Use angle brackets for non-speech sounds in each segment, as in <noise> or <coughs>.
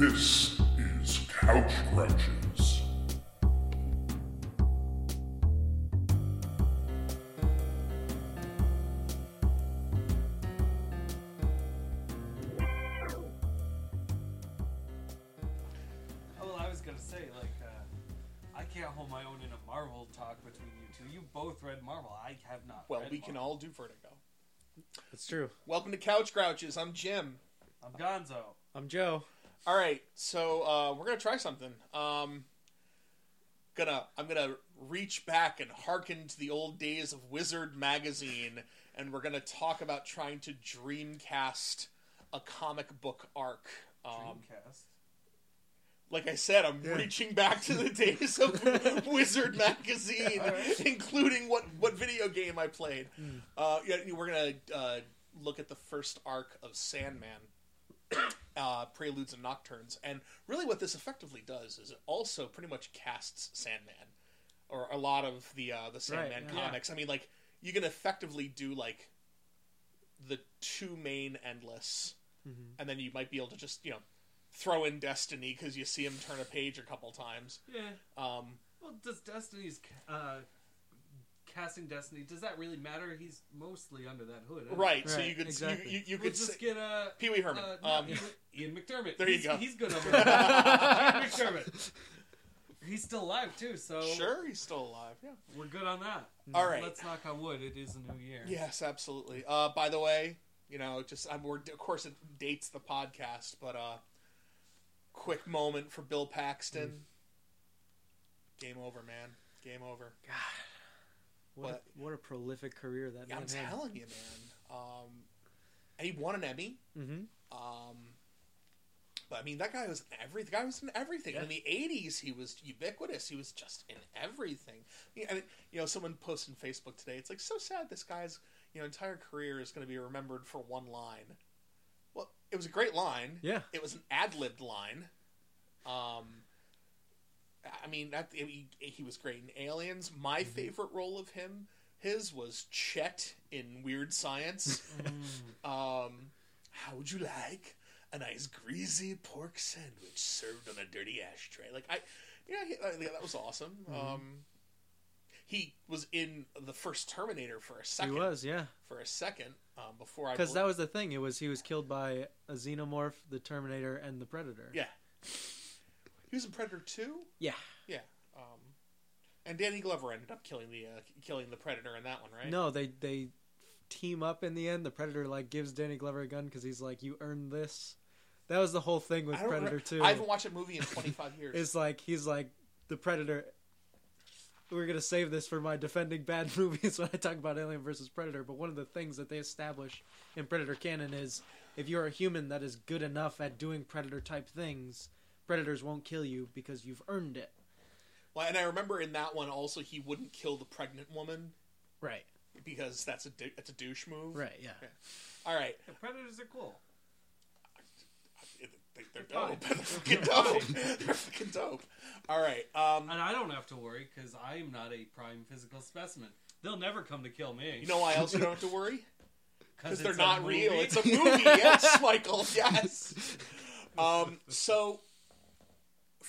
This is Couch Grouches. Oh, well, I was gonna say, like, uh, I can't hold my own in a Marvel talk between you two. You both read Marvel. I have not. Well, read we can Marvel. all do Vertigo. That's true. Welcome to Couch Grouches. I'm Jim. I'm Gonzo. I'm Joe. All right, so uh, we're gonna try something. Um, gonna I'm gonna reach back and hearken to the old days of Wizard magazine, and we're gonna talk about trying to dreamcast a comic book arc. Um, Dreamcast. like I said, I'm Yeah. reaching back to the days of <laughs> Wizard magazine, Alright. including what what video game I played. Hmm. Uh, yeah, we're gonna uh, look at the first arc of Sandman, <coughs> uh, Preludes and Nocturnes, and really what this effectively does is it also pretty much casts Sandman, or a lot of the uh, the Sandman yeah. comics. I mean, like you can effectively do like the two main endless, Mhm. and then you might be able to just you know throw in Destiny because you see him turn a page a couple times. Yeah. Um, Well, does Destiny's uh, casting Destiny? Does that really matter? He's mostly under that hood. isn't right, so you could exactly. you, you, you could just say, get uh, Pee Wee Herman. uh, no, um, Ian, Ian McDiarmid. There you he's, go. He's good over there. <laughs> Ian McDiarmid. He's still alive too, so sure, he's still alive. Yeah. we're good on that. All right. Let's knock on wood. It is a new year. Yes, absolutely. Uh, by the way, you know, just I'm, we're, of course it dates the podcast, but uh, quick moment for Bill Paxton. Game over, man. Game over. What a, What? a prolific career that Yeah, I'm had. telling you, man. Um, and he won an Emmy. Mm-hmm. Um, but I mean, that guy was in every. The guy was in everything. Yeah. In the '80s, he was ubiquitous. He was just in everything. I mean, I you know, someone posted on Facebook today. It's like so sad. This guy's you know entire career is going to be remembered for one line. Well, it was a great line. Yeah. It was an ad libbed line. Um, I mean, that he, he was great in Aliens. My Mm-hmm. favorite role of him, his was Chet in Weird Science. Mm. Um, how would you like a nice greasy pork sandwich served on a dirty ashtray? Like I, yeah, he, think that was awesome. Mm-hmm. Um, he was in the first Terminator for a second. He was, yeah. for a second um, before I. Because that was the thing. It was he was killed by a xenomorph, the Terminator, and the Predator. yeah. He was in Predator Two. Yeah. Yeah. Um, and Danny Glover ended up killing the uh, killing the Predator in that one, right? No, they they team up in the end. The Predator like gives Danny Glover a gun because he's like, "You earned this." That was the whole thing with Predator Two. I haven't watched a movie in 25 years. <laughs> It's like he's like the Predator. We're gonna save this for my defending bad <laughs> movies when I talk about Alien versus Predator. But one of the things that they establish in Predator canon is if you're a human that is good enough at doing Predator type things, predators won't kill you because you've earned it. well, and I remember in that one also he wouldn't kill the pregnant woman Right. because that's a dou- that's a douche move. Right. Yeah. All right. The Predators are cool. They- They're They're dope. <laughs> They're fucking dope. They're fucking dope. All right. Um, And I don't have to worry because I am not a prime physical specimen. They'll never come to kill me. you know why else you don't have to worry? <laughs> Because they're not real. It's a movie. Yes, Michael. <laughs> Yes. Um, so,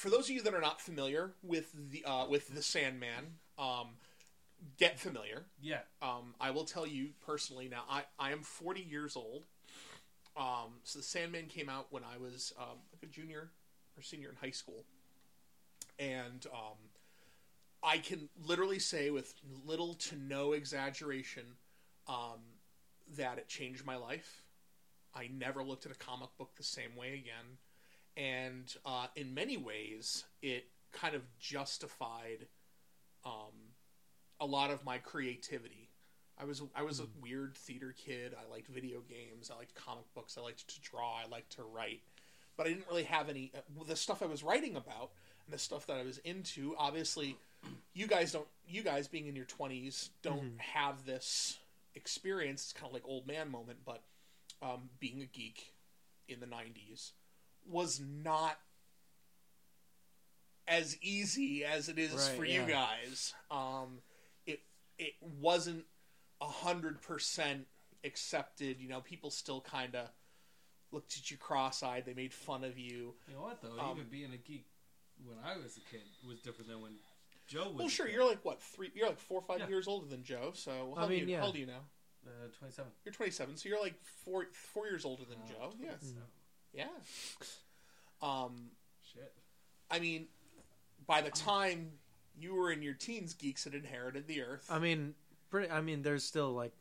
for those of you that are not familiar with the uh, with the Sandman, um, get familiar. yeah. Um, I will tell you personally now. I, I am 40 years old. Um, so the Sandman came out when I was um, like a junior or senior in high school, and um, I can literally say with little to no exaggeration um, that it changed my life. I never looked at a comic book the same way again, and uh, in many ways, it kind of justified um, a lot of my creativity. I was I was a weird theater kid. I liked video games. I liked comic books. I liked to draw. I liked to write, but I didn't really have any. Uh, the stuff I was writing about and the stuff that I was into. Obviously, you guys don't. You guys being in your twenties don't have this experience. It's kind of like old man moment, but um, being a geek in the '90s was not as easy as it is Right, for you guys. Um, it it wasn't a hundred percent accepted. You know, people still kind of looked at you cross-eyed. They made fun of you. You know what though? Um, Even being a geek when I was a kid was different than when Joe was. Well, a sure, kid. you're like what three? You're like four or five Yeah. years older than Joe. So how I old are mean, you, yeah. how old are you now? uh, 27. You're 27, so you're like four four years older than Uh, Joe. Yeah, 27. Yeah. Um, Shit. I mean, by the time you were in your teens, geeks had inherited the earth. I mean, pretty. I mean, there's still like,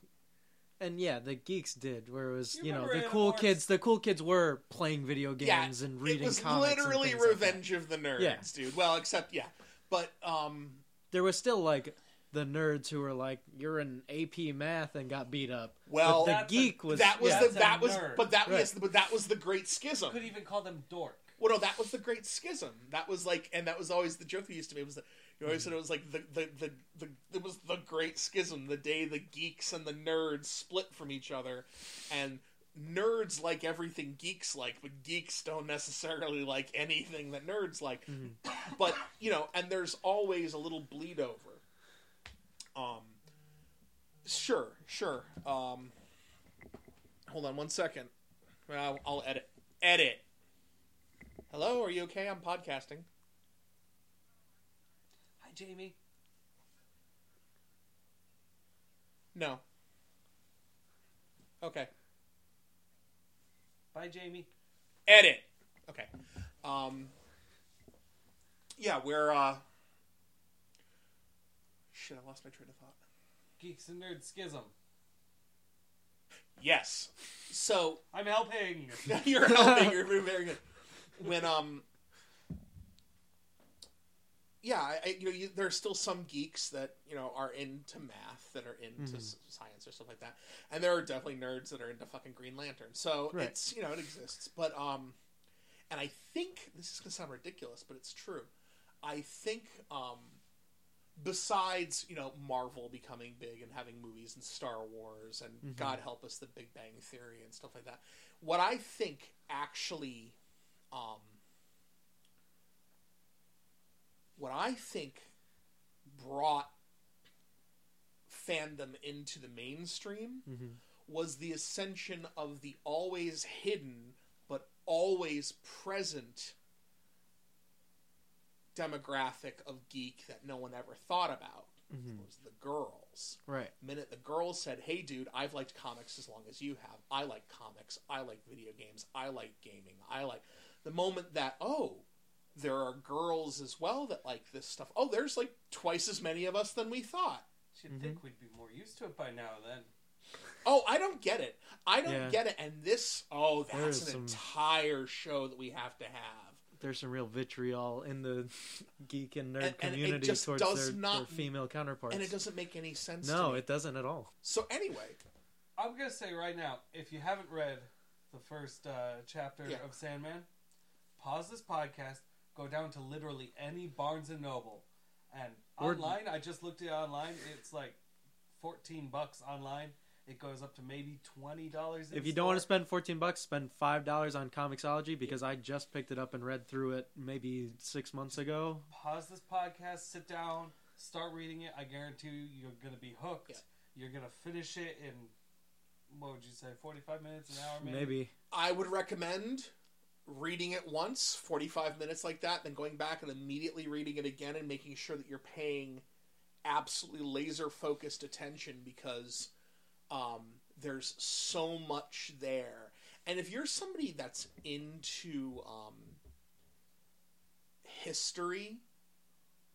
and yeah, the geeks did where it was You you, know the cool Animorphs? kids. The cool kids were playing video Yeah, games and reading it was comics. and literally things like. Revenge of the Nerds, Yeah. dude. Well, except yeah, but um, there was still like the nerds who were like, "You're in AP math and got beat up." Well, but the That's a- geek was that was yeah. the that was nerd. but that Right. yes, but that was the great schism. You Could even call them dork. Well, no, that was the great schism. That was like, and that was always the joke they used to make was that you always said it was like the the, the the it was the great schism, the day the geeks and the nerds split from each other, and nerds like everything geeks like, but geeks don't necessarily like anything that nerds like. Mm-hmm. But you know, and there's always a little bleed over. Um, sure, sure. Um, hold on one second. Well, I'll edit. Edit. Hello, are you okay? I'm podcasting. Hi, Jamie. No. Okay. Bye, Jamie. Edit. Okay. Um. Yeah, we're uh. Shit, I lost my train of thought. Geeks and Nerds Schism. Yes. So <laughs> I'm helping. <laughs> you're helping. You're very, very good. When um, yeah, I, I, you know, you, there are still some geeks that you know are into math, that are into Mhm. science or stuff like that, and there are definitely nerds that are into fucking Green Lantern. So Right. it's you know it exists, but um, and I think this is gonna sound ridiculous, but it's true. I think um, besides you know Marvel becoming big and having movies and Star Wars and Mhm. God help us, The Big Bang Theory and stuff like that. What I think actually, um, what I think brought fandom into the mainstream Mhm. was the ascension of the always hidden but always present demographic of geek that no one ever thought about. Mhm. Was the girls. Right. The minute the girls said, "Hey, dude, I've liked comics as long as you have. I like comics. I like video games. I like gaming. I like." The moment that oh, there are girls as well that like this stuff. Oh, there's like twice as many of us than we thought. You'd Mhm. think we'd be more used to it by now. Then Oh, I don't get it. I don't Yeah. get it. And this, oh, that's an some- entire show that we have to have. There's some real vitriol in the <laughs> geek and nerd And- and community just towards their, not- their female counterparts. And it doesn't make any sense. to no, me. it doesn't at all. So anyway, I'm gonna say right now, if you haven't read the first uh, chapter Yeah. of Sandman, pause this podcast, go down to literally any Barnes and Noble, and Or- online. I just looked at it online. It's like fourteen bucks online. It goes up to maybe twenty dollars. If you don't want to spend 14 bucks, spend five dollars on Comixology because I just picked it up and read through it maybe six months ago. pause this podcast, sit down, start reading it. I guarantee you, you're gonna be hooked. Yeah. You're gonna finish it in what would you say, forty-five minutes, an hour, maybe. Maybe. I would recommend reading it once, 45 minutes like that, then going back and immediately reading it again and making sure that you're paying absolutely laser focused attention because um, there's so much there. And if you're somebody that's into um, history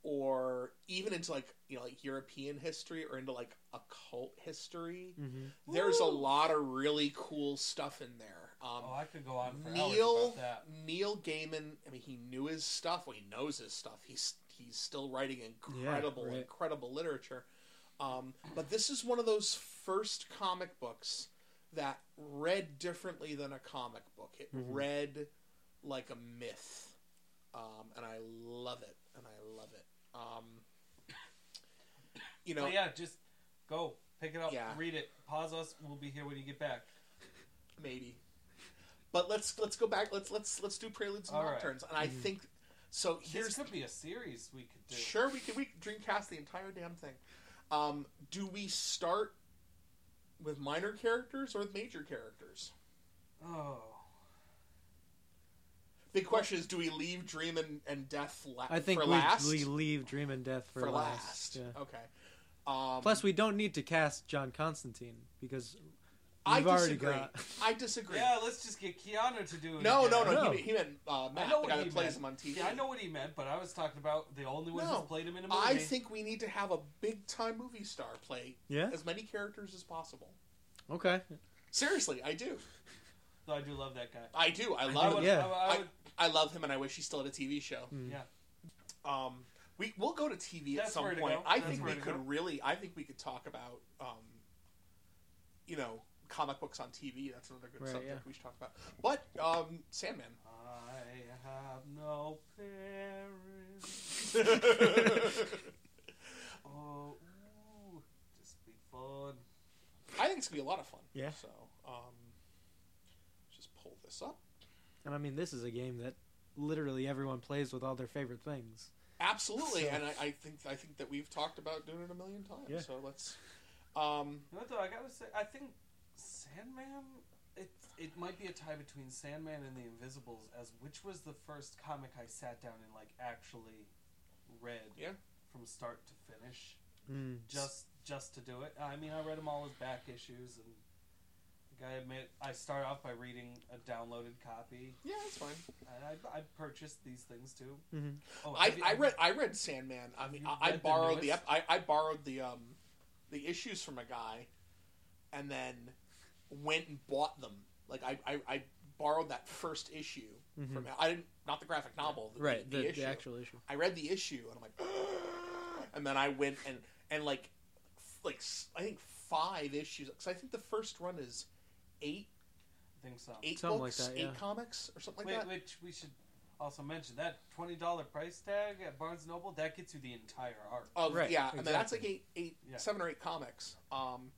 or even into like you know like European history or into like occult history, hmm there's a lot of really cool stuff in there. Um, Oh, I could go on for hours Neil about that. Neil Gaiman. I mean, he knew his stuff. Well, he knows his stuff. He's he's still writing incredible, right. incredible literature. Um, but this is one of those first comic books that read differently than a comic book. It Mhm. read like a myth, um, and I love it. And I love it. Um, you know, yeah, just go pick it up, Yeah. read it, pause us. We'll be here when you get back. maybe. But let's let's go back. Let's let's let's do preludes and All right. nocturnes. And I Mhm. think so. This Here's could be a series we could do. Sure, we could we dreamcast the entire damn thing. Um, do we start with minor characters or with major characters? Oh. Big question is: Do we leave Dream and, and Death la- I think for we, last? we leave Dream and Death for, for last. last. Yeah. Okay. Um, Plus, we don't need to cast John Constantine because I we've already disagree. got. <laughs> I disagree. Yeah, let's just get Keanu to do it. No, no, again. no, No. He, he meant uh, I Matt, know the what guy he that plays meant. him on TV. Yeah, I know what he meant, but I was talking about the only one No, who's played him in a movie. I think we need to have a big time movie star play Yeah. as many characters as possible. Okay. Seriously, I do. Though I do love that guy. I do. I I love would, him. Yeah. I, I I, would, I love him, and I wish he still had a TV show. Mm. yeah. Um, we we'll go to TV at That's some where to point. go. I That's think we to could go. really. I think we could talk about, um, you know, comic books on TV. That's another good Right, subject yeah. we should talk about. But um, Sandman. I have no parents. <laughs> oh, ooh, just be fun. I think it's gonna be a lot of fun. Yeah. So, um, just pull this up. And I mean, this is a game that literally everyone plays with all their favorite things. Absolutely, So- and I, I think I think that we've talked about doing it a million times. Yeah. So let's. Um, You know what though? I gotta say, I think Sandman. It it might be a tie between Sandman and the Invisibles as which was the first comic I sat down and like actually read. Yeah. From start to finish, Mm. just just to do it. I mean, I read them all as back issues, and like, I admit I start off by reading a downloaded copy. yeah, that's fine. And I I purchased these things too. Mhm. Oh, I, you- I read I read Sandman. I mean, I, I read the borrowed the, ep- I, I borrowed the um the issues from a guy, and then went and bought them. Like I I, I borrowed that first issue Mhm. from I didn't not the graphic novel, the, Right, the, the, issue. the actual issue. I read the issue and I'm like, <gasps> and then I went and and like f- like s- I think five issues because I think the first run is eight I think so. eight Something like books, that, eight comics or something like that. which we should also mention that twenty dollar price tag at Barnes Noble that gets you the entire arc. Oh Right, yeah, and then that's like exactly. eight, eight, Yeah. seven or eight comics. Um,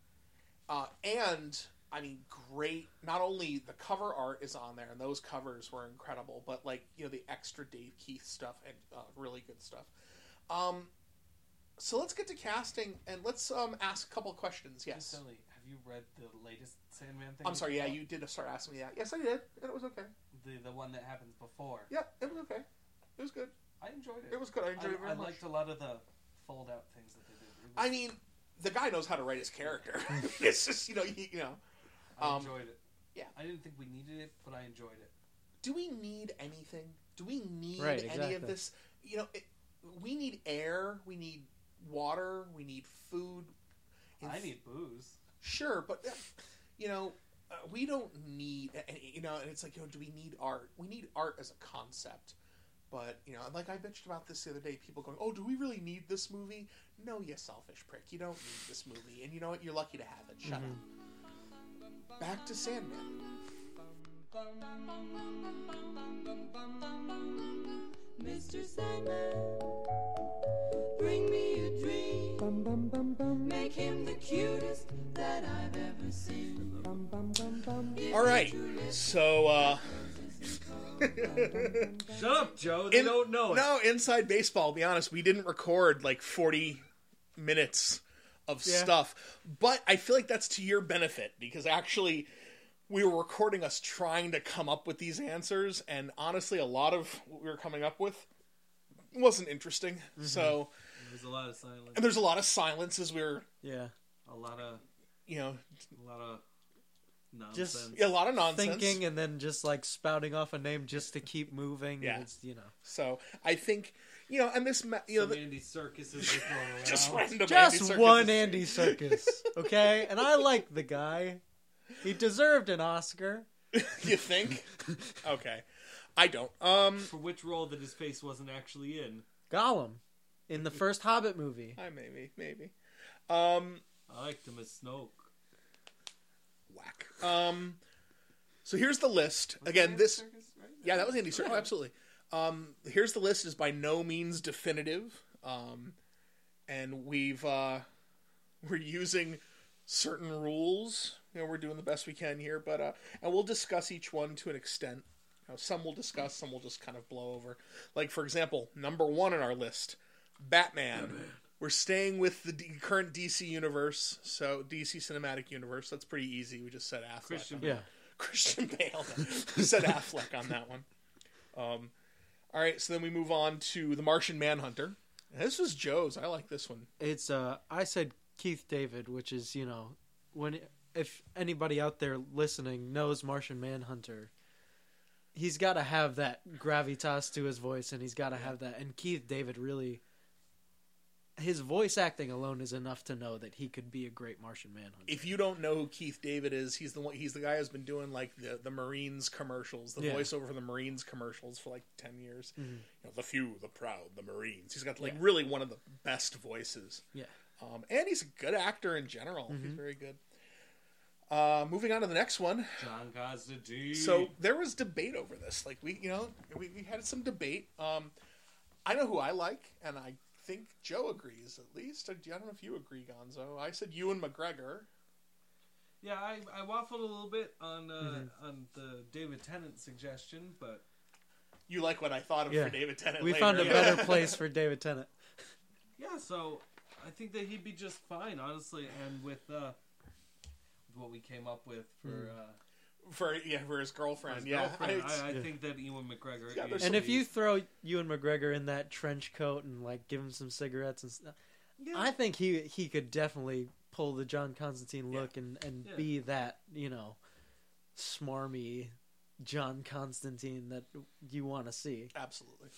uh, and I mean, great. Not only the cover art is on there, and those covers were incredible, but like you know the extra Dave McKean stuff and uh, really good stuff. Um, so let's get to casting and let's um ask a couple questions. Yes, Silly. Have you read the latest Sandman thing? I'm sorry. Yeah, you did start asking me that. Yes, I did, and it was okay. the the one that happens before. Yeah, it was okay. It was good. I enjoyed it. It was good. I enjoyed I, it very I much. liked a lot of the fold out things that they did. Was- I mean, the guy knows how to write his character. <laughs> it's just you know you, you know. I um, enjoyed it. yeah. I didn't think we needed it, but I enjoyed it. do we need anything? Do we need Right, any of this? You know, it, we need air, we need water, we need food. In I f- need booze. sure, but uh, you know, uh, we don't need. You know, and it's like, you know, do we need art? We need art as a concept. But you know, like I bitched about this the other day. People going, "Oh, do we really need this movie?" No, you selfish prick. You don't need this movie, and you know what? You're lucky to have it. Shut up. Back to Sandman. Mr. Sandman, bring me a dream. Make him the cutest that I've ever seen. All right, so. uh Shut up, Joe. They In- don't know it. No, inside baseball. Be honest, we didn't record like forty minutes of Yeah. stuff, but I feel like that's to your benefit because actually, we were recording us trying to come up with these answers, and honestly, a lot of what we were coming up with wasn't interesting. Mm-hmm. So, There's a lot of silence. and there's a lot of silence as we were, Yeah. A lot of you know, a lot of nonsense. Just- a lot of nonsense. Thinking and then just like spouting off a name just to keep moving. Yeah. It's, you know. So I think you know, and this, ma- you know, the, Andy Serkis is just going <laughs> around. just random Andy Just Serkis one Andy <laughs> Serkis, okay? And I like the guy. He deserved an Oscar. you think? <laughs> okay, I don't. Um. For which role that his face wasn't actually in. Gollum in the first Hobbit movie. I maybe, maybe. Um, I liked him as Snoke. Whack. Um, so here's the list. Was Again, Andy this. Serkis, right? Yeah, that was Andy Serkis. Oh, absolutely. Um, here's the list. is by no means definitive. Um, and we've uh, we're using certain rules. You know, we're doing the best we can here, but uh, and we'll discuss each one to an extent. You know, some we'll discuss, some we'll just kind of blow over. Like for example, number one on our list, Batman. We're staying with the D- current DC universe, so DC cinematic universe. That's pretty easy. We just said Affleck. Christian on Bale. Yeah. <laughs> Christian Bale. We said Affleck on that one. Um, all right, so then we move on to the Martian Manhunter. This was Joe's. I like this one. It's uh, I said Keith David, which is you know, when if anybody out there listening knows Martian Manhunter, he's got to have that gravitas to his voice, and he's got to have that. And Keith David really, his voice acting alone is enough to know that he could be a great Martian Manhunter. If you don't know who Keith David is, he's the one. He's the guy who's been doing like the the Marines commercials, the Yeah. voiceover for the Marines commercials for like ten years. Mhm. You know, the few, the proud, the Marines. He's got like Yeah. really one of the best voices. Yeah. Um, and he's a good actor in general. He's Mhm. very good. Uh, moving on to the next one. John Constantine. So there was debate over this. Like we, you know, we, we had some debate. Um, I know who I like, and I think Joe agrees at least. I don't know if you agree, Gonzo. I said Ewan McGregor. yeah, I, I waffled a little bit on uh, Mm-hmm. on the David Tennant suggestion, but You like what I thought of Yeah. for David Tennant. we later. found a Yeah. better <laughs> place for David Tennant. yeah, so I think that he'd be just fine, honestly. And with uh, what we came up with for Hmm. uh, for yeah for his girlfriend. his yeah, girlfriend, I, I Yeah. think that Ewan McGregor. Yeah, is And if you throw Ewan McGregor in that trench coat and like give him some cigarettes and stuff, yeah, I think he he could definitely pull the John Constantine Yeah. look and and Yeah. be that you know smarmy John Constantine that you want to see. absolutely.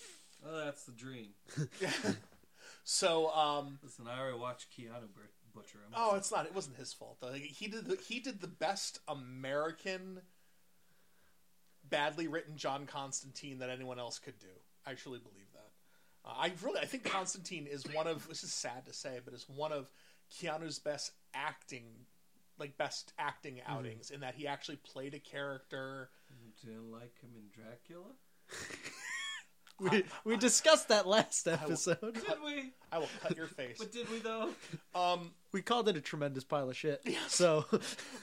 well, that's the dream. <laughs> so um, Listen, I already watched Keanu Bur- Butcher him. oh, it's not. It wasn't his fault. though. Like, he did. The, he did the best American, badly written John Constantine that anyone else could do. I truly believe that. Uh, I really, I think Constantine is one of. This is sad to say, but is one of Keanu's best acting, like best acting outings, in that he actually played a character. didn't like him in Dracula. <laughs> We we discussed that last will- episode. Did we? I will cut your face. But did we though? Um, We called it a tremendous pile of shit. So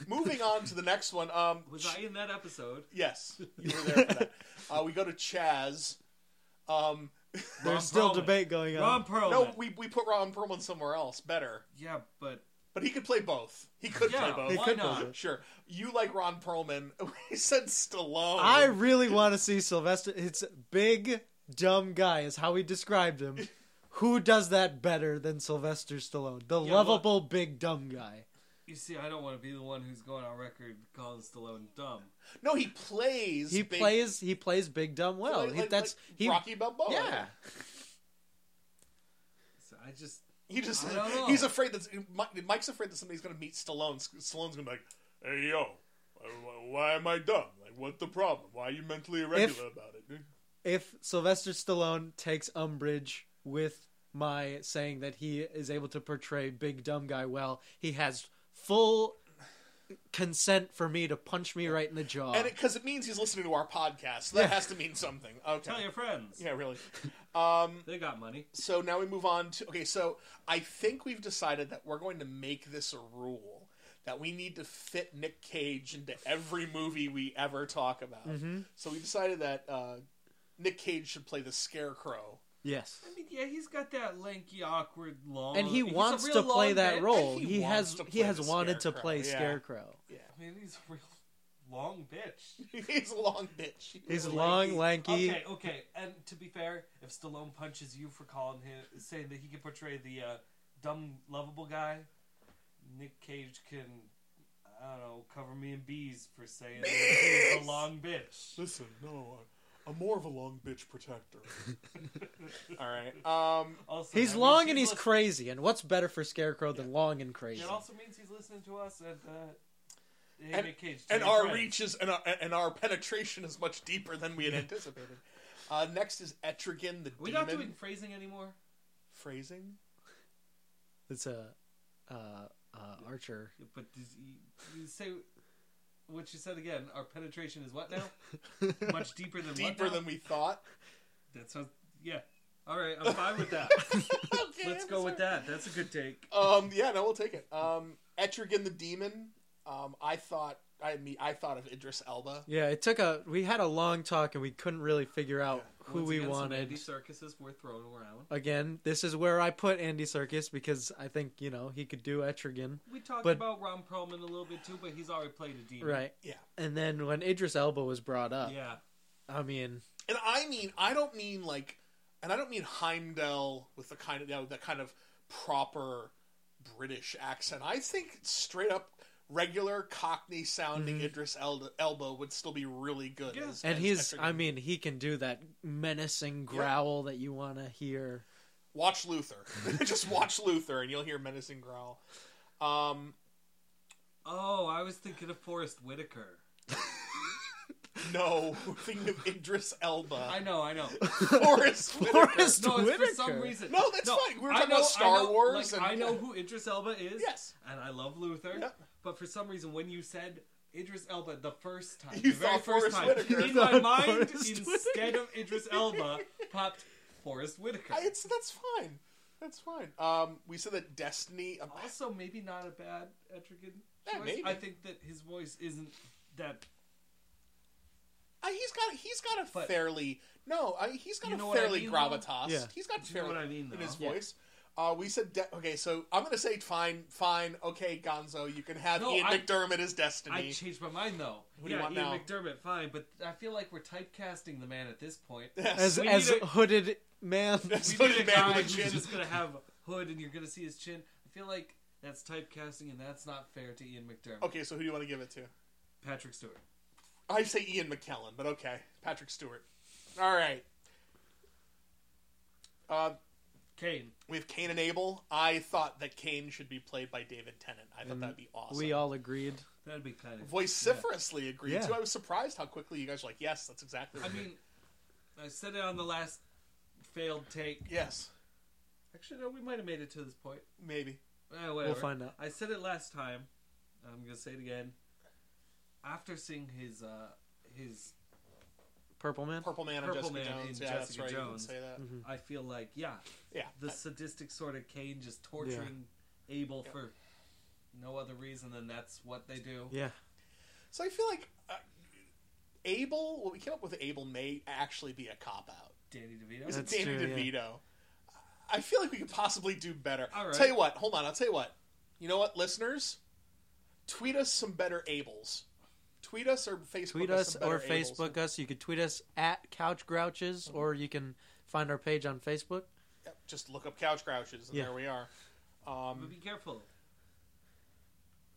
moving on to the next one. Um, Was I in that episode? Yes, you were there for that. <laughs> Uh, we go to Chas. Um, Ron there's still Perlman. debate going on. Ron Perlman. no, we, we put Ron Perlman somewhere else, better. Yeah, but But he could play both. He could yeah, play both. He why could play not? both. Sure. You like Ron Perlman. <laughs> We said Stallone. I really want to see Sylvester. It's big dumb guy is how he described him. <laughs> Who does that better than Sylvester Stallone? The Yeah, lovable big dumb guy. You see, I don't want to be the one who's going on record calling Stallone dumb. No, he plays. He big- plays he plays big dumb well. like- He- like- that's like he Rocky Balboa. yeah. So I just He just I don't know. he's afraid that Mike's afraid that somebody's going to meet Stallone. Stallone's going to be like, "Hey yo, why- why am I dumb? Like, what's the problem? Why are you mentally irregular about it?" If Sylvester Stallone takes umbrage with my saying that he is able to portray big dumb guy well, he has full consent for me to punch me right in the jaw. And because it, means he's listening to our podcast, so that Yeah. has to mean something. Okay. tell your friends. Yeah, really. Um, They got money. so now we move on to okay. So I think we've decided that we're going to make this a rule that we need to fit Nick Cage into every movie we ever talk about. Mhm. So we decided that uh, Nick Cage should play the Scarecrow. yes. I mean, yeah, he's got that lanky, awkward, long. And he wants to play that bitch. role. And he He, has he has the wanted to play yeah. Scarecrow. Yeah, I mean, he's a real long bitch. <laughs> he's a long bitch. He's Real long, lanky. Okay, okay. And to be fair, if Stallone punches you for calling him, saying that he can portray the uh, dumb, lovable guy, Nick Cage can, I don't know, cover me in bees for saying that he's Bees! a long bitch. Listen, no, I'm more of a long bitch protector. <laughs> All right. Um. Also, He's that long and he's lis- crazy. And what's better for Scarecrow than long and crazy? It also means he's listening to us and. Uh, hey, and, Cage, and your our friends. reach is and our, and our penetration is much deeper than we had anticipated. Uh, next is Etrigan the Are we demon. not doing phrasing anymore? phrasing. It's a uh, uh, Archer. But does you, you say what you said again? Our penetration is what now? <laughs> Much deeper than Deeper than we thought. That sounds. Yeah. All right, I'm fine with that. <laughs> okay, Let's I'm go with that. That's a good take. Um, yeah, no, we'll take it. Um, Etrigan the demon. Um, I thought I mean I thought of Idris Elba. Yeah, it took a. We had a long talk and we couldn't really figure out who Once we again, some wanted. Andy Serkises were thrown around. Again, this is where I put Andy Serkis because I think you know he could do Etrigan, We talked But- about Ron Perlman a little bit too, but he's already played a demon. right? Yeah. And then when Idris Elba was brought up, Yeah. I mean, And I mean, I don't mean like, and I don't mean Heimdall with the kind of you know, the kind of proper British accent. I think straight up regular Cockney sounding Idris El- Elba would still be really good. Yeah. as- And as he's, I mean, he can do that menacing growl that you want to hear. watch Luther. <laughs> <laughs> Just watch Luther, and you'll hear menacing growl. Um, Oh, I was thinking of Forest Whitaker. <laughs> no, thinking of Idris Elba. I know, I know. Forest Whitaker. Forest No, it's for some reason. No, that's fine. We were I talking know- about Star I know, Wars, like, and I know yeah. who Idris Elba is. Yes. and I love Luther. Yep. But for some reason, when you said Idris Elba the first time, You the very thought first Forest time, Whitaker. in You my <laughs> thought mind, Forest instead of Idris Elba, popped Forest Whitaker. I- it's that's fine. That's fine. Um, we said that Destiny. um, also, maybe not a bad Etrigan Yeah, choice. maybe. I think that his voice isn't that. uh, he's got he's got a But- fairly no. I, he's got You a know what I fairly mean, though? gravitas. Yeah. He's got Do you know fairly what I mean, in though? his Yeah. voice. Uh, we said de- okay, so I'm gonna say fine, fine, okay, Gonzo, you can have No, Ian I- McDiarmid as Destiny. I changed my mind though. Who do you yeah, want Ian now? McDiarmid, fine, but I feel like we're typecasting the man at this point. Yes. As, We as need a- hooded man. Yes. we need a Hooded man guy with a who's chin. just gonna have a hood and you're gonna see his chin. I feel like that's typecasting and that's not fair to Ian McDiarmid. okay, so who do you want to give it to? Patrick Stewart. I say Ian McKellen, but okay, Patrick Stewart. All right. Uh, Cain. we have Cain and Abel. I thought that Cain should be played by David Tennant. I thought And that'd be awesome. We all agreed. That'd be kind of vociferously agreed Yeah. to. I was surprised how quickly you guys were like, "Yes, that's exactly." I What mean, I said it on the last failed take. yes, Actually, no, we might have made it to this point. maybe. Eh. We'll find out. I said it last time. I'm gonna say it again. After seeing his uh, his, Purple Man. Purple Man and Purple Jessica Man Jones. in Yeah, that's right. Jones. say that. Mhm. I feel like yeah, Yeah. the sadistic sort of Cain just torturing Abel for no other reason than that's what they do. Yeah. So I feel like uh, Abel. What we came up with Abel may actually be a cop out. Danny DeVito. Is it Danny true, yeah. DeVito? I feel like we could possibly do better. All right. Tell you what. Hold on. I'll tell you what. You know what, listeners? Tweet us some better Abels. Tweet us or Facebook Tweet us us or Abels. Facebook us. You could tweet us at Couch Grouches, or you can find our page on Facebook. Yep, Just look up Couch Grouches, and Yeah. there we are. But Um, be careful.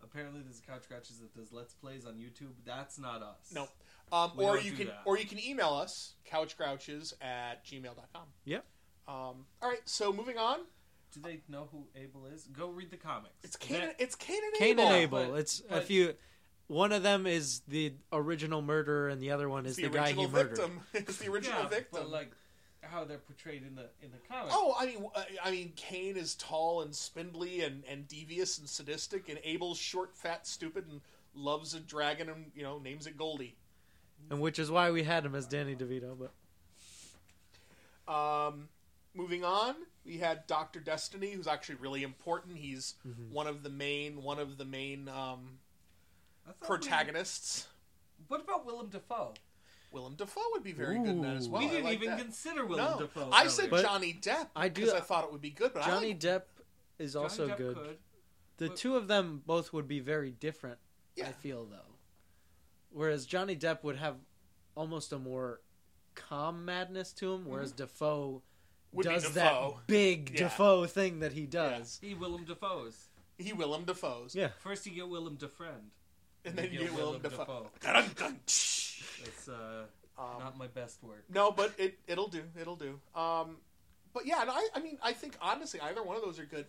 Apparently, there's a couch scratches that does let's plays on YouTube. That's not us. No. Um, or you can that. or you can email us couchgrouches at gmail.com. Yep. Um, all right, so moving on. Do they know who Abel is? Go read the comics. It's Cain. That- it's Cain and Cain Abel. and Abel. but- it's a few. One of them is the original murderer, and the other one is It's the, guy he original murdered. victim. <laughs> it's the original yeah, victim. but like how they're portrayed in the in the comics. Oh, I mean, I mean, Cain is tall and spindly and, and devious and sadistic, and Abel's short, fat, stupid, and loves a dragon and you know names it Goldie. and which is why we had him as Danny DeVito. But Um, moving on, we had Doctor Destiny, who's actually really important. He's Mm-hmm. one of the main one of the main um, I thought protagonists. we- what about Willem Dafoe? Willem Dafoe would be very good in that as well. we didn't like even that. consider Willem no, Dafoe. I said But Johnny Depp I do- because I thought it would be good. But I Johnny like, Depp is Johnny also Depp good. could. The But- two of them both would be very different. Yeah. I feel though. Whereas Johnny Depp would have almost a more calm madness to him, whereas Dafoe Mm-hmm. Would does Dafoe. that big Yeah. Dafoe thing that he does. He Willem Dafoe's. he Willem Dafoe's, Yeah. First you get Willem Defriend. And then you get Willem Dafoe. Dafoe. Dun-dun. It's uh, Um, not my best work. No, but it it'll do. It'll do. Um, but yeah, and I I mean I think honestly either one of those are good.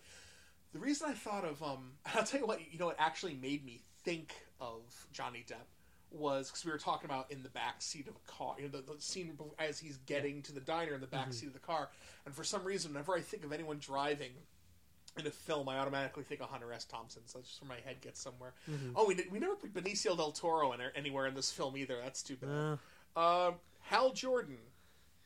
The reason I thought of um, <laughs> I'll tell you what you know it actually made me think of Johnny Depp was because we were talking about in the back seat of a car, you know, the, the scene as he's getting to the diner in the back seat of the car, and for some reason, whenever I think of anyone driving. In a film, I automatically think of Hunter S. Thompson, so that's just where my head gets somewhere. Oh, we, did, we never put Benicio del Toro in, anywhere in this film either. That's too bad. Uh, Um, Hal Jordan.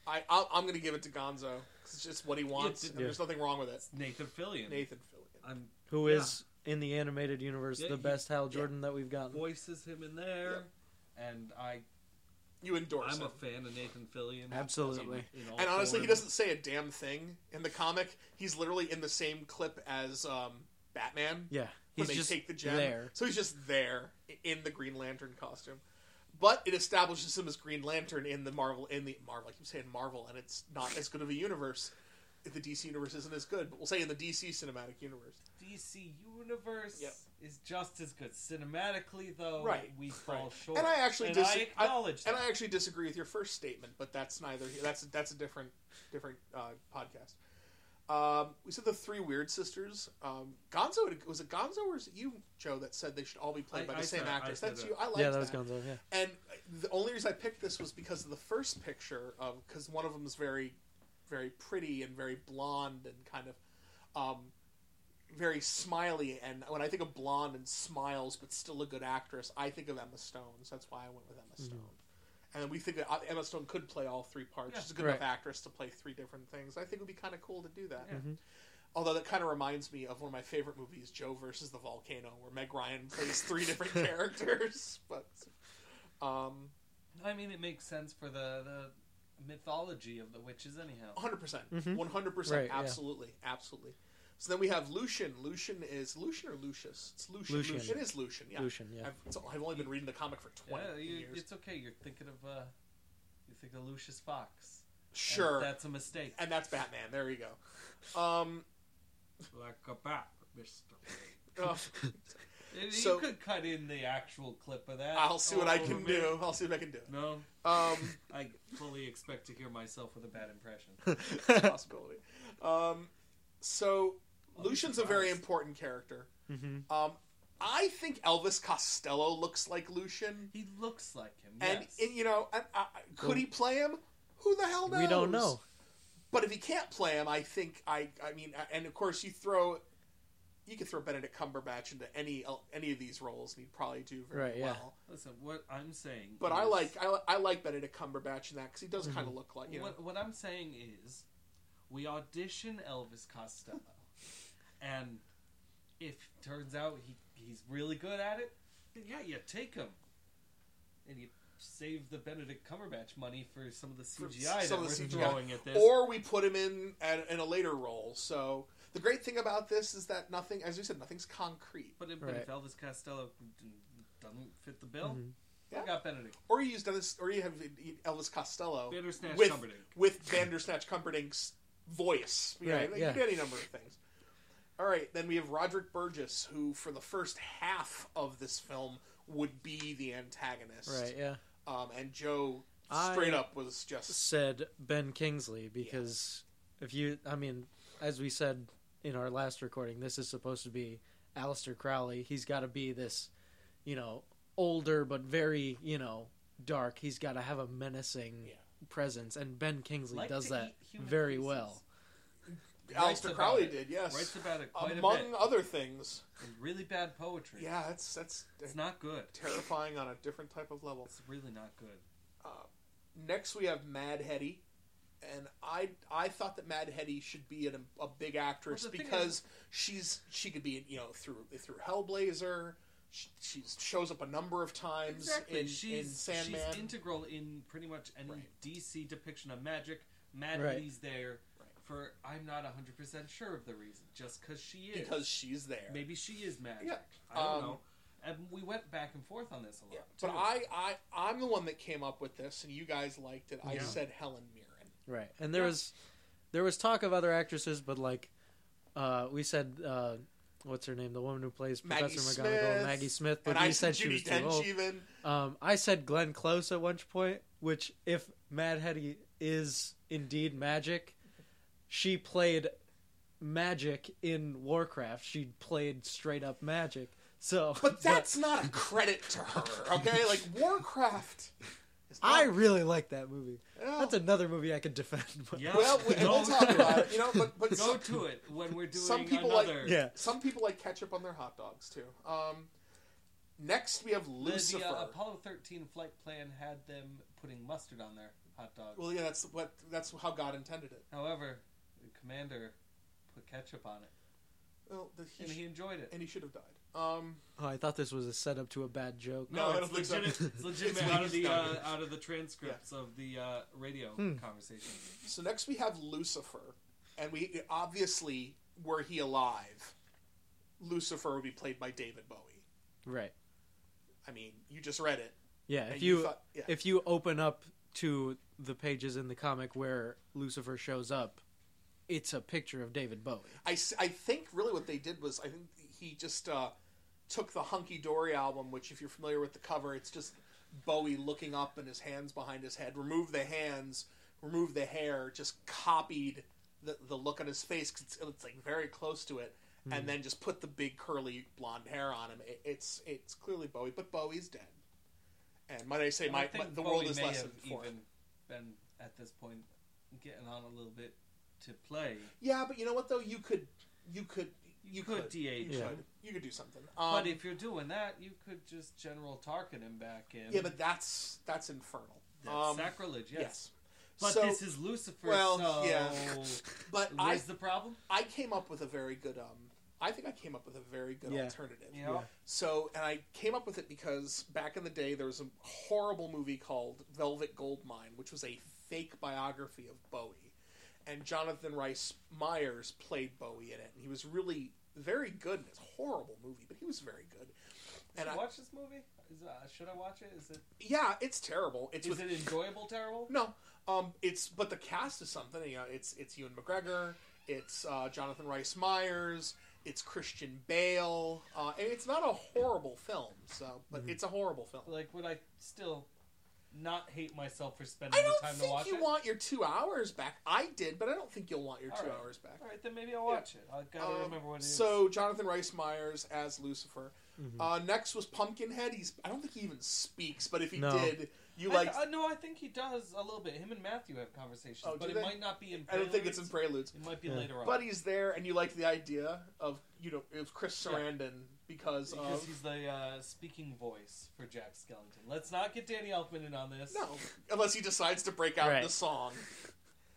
I I'll, I'm going to give it to Gonzo 'cause it's just what he wants, Yeah, and there's nothing wrong with it. Nathan Fillion. Nathan Fillion. I'm who Yeah. is in the animated universe Yeah, the he- best Hal Jordan that we've gotten? voices him in there, and I You endorse I'm him. a fan of Nathan Fillion. Absolutely. In all and honestly, he forms. doesn't say a damn thing in the comic. He's literally in the same clip as um, Batman Yeah, when they just take the gem. there. So he's just there in the Green Lantern costume. but it establishes him as Green Lantern in the Marvel in the Marvel. I keep saying Marvel, and it's not as good of a universe. If the DC universe isn't as good, but we'll say in the DC cinematic universe. DC universe Yep. is just as good cinematically, though. Right, we fall right. short, And I actually and dis- I acknowledge And that. I actually disagree with your first statement, but that's neither. That's that's a different different uh, podcast. Um, we said the three weird sisters. Um, Gonzo was it Gonzo or is it you, Joe, that said they should all be played I- by the I same said- actress? That's that. you. I like that. yeah, that was Gonzo. Yeah. And the only reason I picked this was because of the first picture of because one of them is very, very pretty and very blonde and kind of, um, very smiley. And when I think of blonde and smiles but still a good actress, I think of Emma Stone. So that's why I went with Emma Stone. And we think that uh, Emma Stone could play all three parts. Yeah. She's a good Right. enough actress to play three different things. I think it would be kind of cool to do that. Yeah. Mhm. Although that kind of reminds me of one of my favorite movies, Joe versus the Volcano, where Meg Ryan plays three <laughs> different characters. <laughs> But um, I mean, it makes sense for the the mythology of the witches, anyhow. 100%. Mhm. 100%. Right, yeah. absolutely. Absolutely. So then we have Lucian. Lucian is Lucian or Lucius? It's Lucian. Lucian. It is Lucian, yeah. Lucian. Yeah. I've, it's, I've only been reading the comic for 20 Yeah, you, years. it's okay. You're thinking of uh, you think of Lucius Fox. And Sure. that's a mistake. and that's Batman. There you go. Um, Like a bat, Mister. uh, <laughs> <laughs> You So- could cut in the actual clip of that. I'll see what I Oh, can do. I'll see what I can do. No, Um, <laughs> I fully expect to hear myself with a bad impression. <laughs> it's a possibility. Um, so I'll Lucian's a very important character. hmm Um, I think Elvis Costello looks like Lucian, He looks like him. and, yes. and, you know, and, uh, could Well- he play him? Who the hell knows? We don't know. But if he can't play him, I think I. I mean, and of course you throw, you could throw Benedict Cumberbatch into any any of these roles, and he'd probably do very Right, yeah. well. Listen, what I'm saying. But I like I, I like Benedict Cumberbatch in that because he does kind of mm-hmm. look like you know. What, what I'm saying is, we audition Elvis Costello, <laughs> and if turns out he he's really good at it, then yeah, you take him, and you save the Benedict Cumberbatch money for some of the CGI some that of the we're CGI. throwing at this. Or we put him in at, in a later role. So the great thing about this is that nothing, as we said, nothing's concrete. but, if, but if Elvis Costello doesn't fit the bill, Mhm. Yeah. I got Benedict. Or you use Dennis, or you have Elvis Costello Bandersnatch with Cumberbatch. with Vandersnatch Cumberdink's voice. <laughs> You Right, you yeah. can do any number of things. All right, then we have Roderick Burgess, who for the first half of this film would be the antagonist. Right. Yeah. Um, and Joe I- straight up was just Said Ben Kingsley because if you, I mean, as we said in our last recording, this is supposed to be Aleister Crowley. He's got to be this, you know, older but very, you know, dark. He's got to have a menacing Yeah. presence, and Ben Kingsley Like does that very feces. well. Writes Aleister Crowley it. did, yes. Writes about it quite a Among bit. other things. And really bad poetry. Yeah, that's that's It's not good. <laughs> terrifying on a different type of level. It's really not good. Uh, next, we have Mad Hetty, and I I thought that Mad Hetty should be an, a big actress Well, the thing because she's she could be you know through through Hellblazer. She, she shows up a number of times Exactly. in, she's, in Sandman. she's integral in pretty much any Right. DC depiction of magic. Mad Right. Hetty's there Right. for I'm not 100% sure of the reason. Just because she is. because she's there. Maybe she is magic. Yeah. I don't Um, know. And we went back and forth on this a lot. Yeah, but I, I I'm the one that came up with this, and you guys liked it. I Yeah. said Helen Mirren. Right, and there Yeah. was there was talk of other actresses, but like uh, we said, uh, what's her name? The woman who plays Maggie Professor McGonagall, Maggie Smith. But and I said said she Judy was too old. even. Um, I said Glenn Close at one point, which if Mad Hetty is indeed magic, she played magic in Warcraft. She played straight up magic. So, But <laughs> that's not a credit to her, okay? Like Warcraft. Is not- I really like that movie. Well, That's another movie I could defend. but- <laughs> Yeah. well, we, and we'll talk about it. it. You know, but but Go some, to it when we're doing some people like. Yeah. some people like ketchup on their hot dogs too. Um, next we have The, Lucifer. the uh, Apollo 13 flight plan had them putting mustard on their hot dogs. well, yeah, that's what that's how God intended it. However, the commander put ketchup on it, Well, the, he and sh- he enjoyed it. and he should have died. Um, Oh, I thought this was a setup to a bad joke. No, I it's don't so. legitimate, it's legitimate out of the uh, out of the transcripts of the uh, radio Hmm. conversation. so next we have Lucifer, and we obviously were he alive, Lucifer would be played by David Bowie. Right. I mean, you just read it. Yeah, if you, thought- yeah. if you open up to the pages in the comic where Lucifer shows up, it's a picture of David Bowie. I, I think really what they did was I think he just uh, took the Hunky Dory album, which if you're familiar with the cover, it's just Bowie looking up and his hands behind his head. Remove the hands, remove the hair, just copied the, the look on his face 'cause it's, it's like very close to it, and hmm. then just put the big curly blonde hair on him. It, it's it's clearly Bowie, but Bowie's dead. And might I say, I my, think my- the Bowie world is may less have him. even been at this point getting on a little bit to play. Yeah, but you know what though? You could, you could, you, You could DH You Yeah. could. You could do something. Um, but if you're doing that, you could just General Tarkin him back in. yeah, but that's that's infernal. That's Um, sacrilege. Yes. yes. But So- this is Lucifer. well, so yeah. <laughs> But I the problem? I came up with a very good um I think I came up with a very good Yeah. alternative. You know, So, and I came up with it because back in the day there was a horrible movie called Velvet Goldmine, which was a fake biography of Bowie. And Jonathan Rhys Meyers played Bowie in it, and he was really very good. And it's a horrible movie, but he was very good. should And I I, watch this movie? Is uh, should I watch it? Is it yeah, it's terrible. It's is with it enjoyable? Terrible? No, um, it's but the cast is something. You know, it's it's Ewan McGregor, it's uh, Jonathan Rhys Meyers, it's Christian Bale, uh, and it's not a horrible film. So, but Mm-hmm. it's a horrible film. Like, would I still not hate myself for spending I don't the time to think watch you it? want your two hours back. I did, but I don't think you'll want your All two right. hours back. All right, then maybe I'll watch it. I gotta Um, remember what it is. so Jonathan Rhys Meyers as Lucifer. Mm-hmm. Uh, next was Pumpkinhead. He's I don't think he even speaks, but if he No. did, you like. I, no, I think he does a little bit. Him and Matthew have conversations, Oh, but do it they? might not be in. I don't think it's in Preludes. Preludes. It might be Yeah. later on. But he's there, and you like the idea of you know it was Chris Yeah. Sarandon because, because of he's the uh, speaking voice for Jack Skellington. Let's not get Danny Elfman in on this. no, unless he decides to break out Right. the song.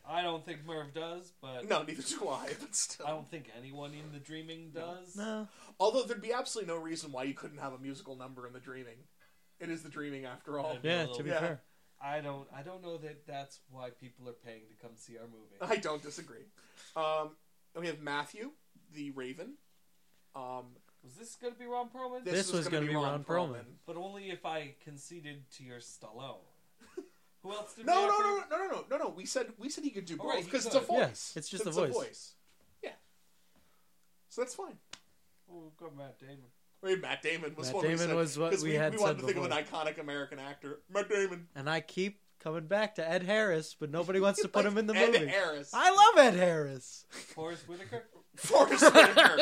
I don't think Merv does, but No, neither do I. But still, I don't think anyone in the Dreaming does. No, although there'd be absolutely no reason why you couldn't have a musical number in the Dreaming. It is the Dreaming after all. Yeah. yeah, little- to be Yeah. fair. I don't. I don't know that that's why people are paying to come see our movie. I don't disagree. Um, we have Matthew, the Raven. Um, Was this going to be Ron Perlman? This was gonna gonna be Ron Perlman. But only if I conceded to your Stallone. <laughs> Who else did No, we no, offer? no, no, no, no, no, no. We said we said he could do Oh, both right, he because it's a could. voice. Yeah, it's just a a voice. voice. Yeah. So that's fine. Oh, we've got Matt Damon. I mean, Matt Damon was Matt what we Damon said, was what 'cause we we, had we said wanted to think of an iconic American actor, Matt Damon. And I keep coming back to Ed Harris, but nobody wants to <laughs> put him in the Ed movie. Harris. I love Ed Harris. Forest Whitaker. <laughs> Forest Whitaker.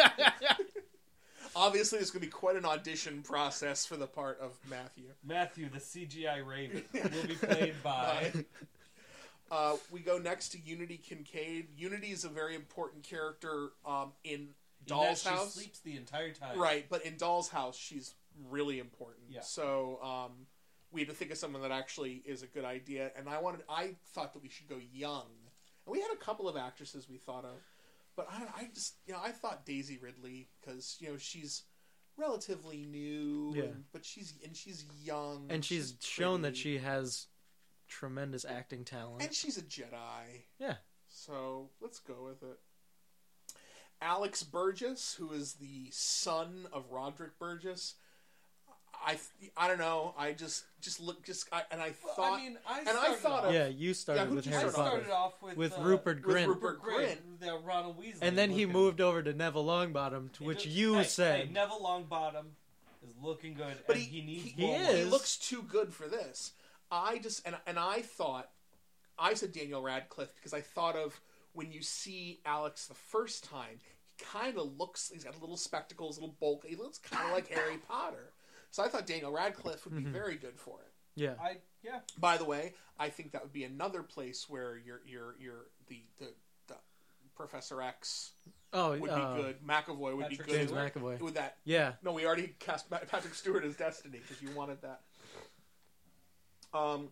Obviously, there's going to be quite an audition process for the part of Matthew. Matthew, the CGI Raven, <laughs> will be played by. Uh, we go next to Unity Kincaid. Unity is a very important character um, in in Doll's she House. sleeps the entire time. Right, but in Doll's House, she's really important. Yeah. So um, we had to think of someone that actually is a good idea, and I wanted, I thought that we should go young, and we had a couple of actresses we thought of, but I, I just, you know, I thought Daisy Ridley because you know she's relatively new, Yeah. and, but she's and she's young, And she's shown that she has tremendous acting talent. and she's a Jedi. Yeah. So let's go with it. Alex Burgess, who is the son of Roderick Burgess. I I don't know. I just just look just I, and I Well, thought I mean, I and I thought off, of- yeah, you started who'd with you Harry start Potter. started off with with uh, Rupert with Rupert Grint. the Ronald Weasley, and then he looking- moved over to Neville Longbottom, to He which just- you hey, said, hey, Neville Longbottom is looking good, but and he, he, needs he, more. He he is. looks too good for this. I just and and I thought I said Daniel Radcliffe because I thought of when you see Alex the first time, he kind of looks. He's got little spectacles, a little bulky. He looks kind of like Harry Potter. So I thought Daniel Radcliffe would be Mhm. very good for it. yeah, I yeah. By the way, I think that would be another place where your your your the the, the Professor X oh, would uh, be good. McAvoy would Patrick be good James Stewart. McAvoy. with that. Yeah, No, we already cast Patrick Stewart as Destiny because you wanted that. Um,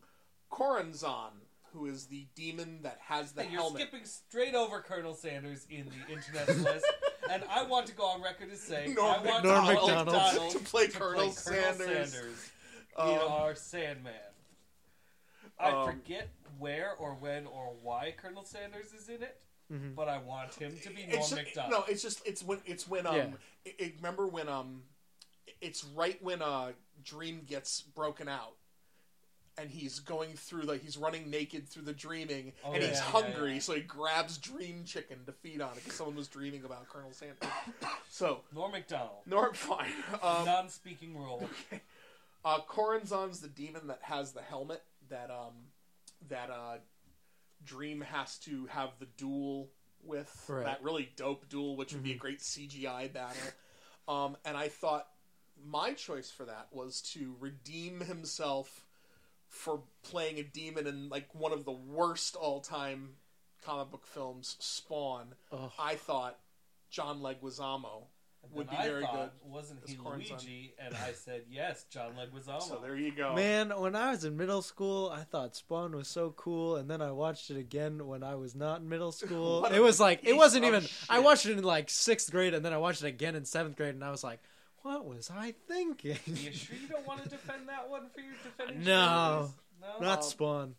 Choronzon, who is the demon that has the Hey, you're helmet. skipping straight over Colonel Sanders in the internet list, <laughs> and I want to go on record to say Norm I want Norm Norm Macdonald Macdonald to play to Colonel play Sanders. Sanders Um, in our Sandman. I um, forget where or when or why Colonel Sanders is in it, Mhm. but I want him to be Norm it's just, Macdonald. no, it's just it's when it's when um Yeah. it, it- remember when um it's right when uh Dream gets broken out and he's going through like he's running naked through the dreaming, Oh, and yeah, he's yeah, hungry, yeah. so he grabs Dream Chicken to feed on it because someone was dreaming about Colonel Sanders. <coughs> so Norm Macdonald Norm, fine. Um, non-speaking role. <laughs> uh, Choronzon's the demon that has the helmet that um that uh Dream has to have the duel with Right. that really dope duel, which would be a great CGI battle. Um, and I thought my choice for that was to redeem himself for playing a demon in like one of the worst all time comic book films, Spawn. Ugh. I thought John Leguizamo Would be I very thought, good Wasn't he Choronzon. Luigi? And I said yes, John Leguizamo. So there you go. Man, when I was in middle school, I thought Spawn was so cool, and then I watched it again when I was not in middle <laughs> school. It was like it wasn't of even. I watched it in like sixth grade, and then I watched it again in seventh grade, and I was like, "What was I thinking?" you sure you don't want to defend that one for your defending? No. champions? Not Um, Spawn.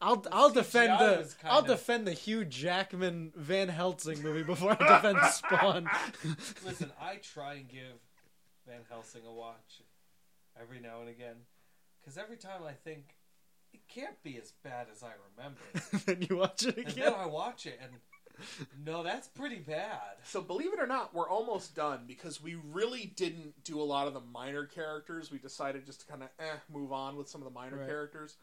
I'll I'll defend the I'll of- defend the Hugh Jackman Van Helsing movie before I defend <laughs> Spawn. Listen, I try and give Van Helsing a watch every now and again, because every time I think it can't be as bad as I remember, <laughs> then you watch it and again. then I watch it and no, that's pretty bad. So believe it or not, we're almost done because we really didn't do a lot of the minor characters. We decided just to kind of eh, move on with some of the minor Right. characters.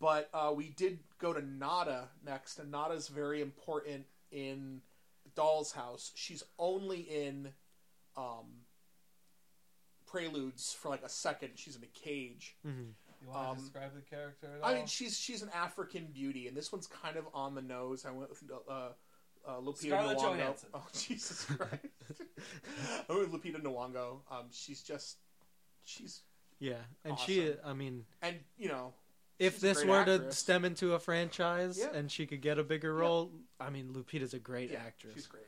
But uh, we did go to Nada next, and Nada's very important in Doll's House. She's only in um, Preludes for like a second. She's in a cage. Mhm. You want Um, to describe the character at all? I mean, she's she's an African beauty, and this one's kind of on the nose. I went with uh, uh, Lupita Scarlett Nyong'o. Johansson. Oh <laughs> Jesus Christ! I went with Lupita Nyong'o. Um, she's just she's Yeah, and she I mean, and you know if this great were to stem into a franchise Yeah. and she could get a bigger Yeah. role, I mean, Lupita's a great yeah, actress. she's great.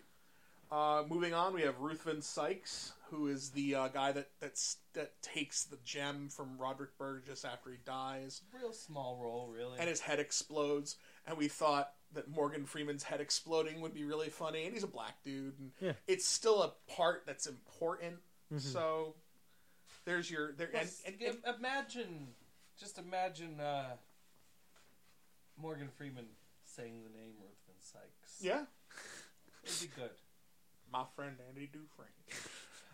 Uh, moving on, we have Ruthven Sykes, who is the uh, guy that that's, that takes the gem from Roderick Burgess after he dies, real small role, really. and his head explodes. And we thought that Morgan Freeman's head exploding would be really funny, and he's a black dude, and Yeah. it's still a part that's important. Mhm. So there's your there, and, Plus, and, im- imagine, just imagine uh, Morgan Freeman saying the name Ruthven Sykes. yeah, it'd be good. my friend Andy Dufresne.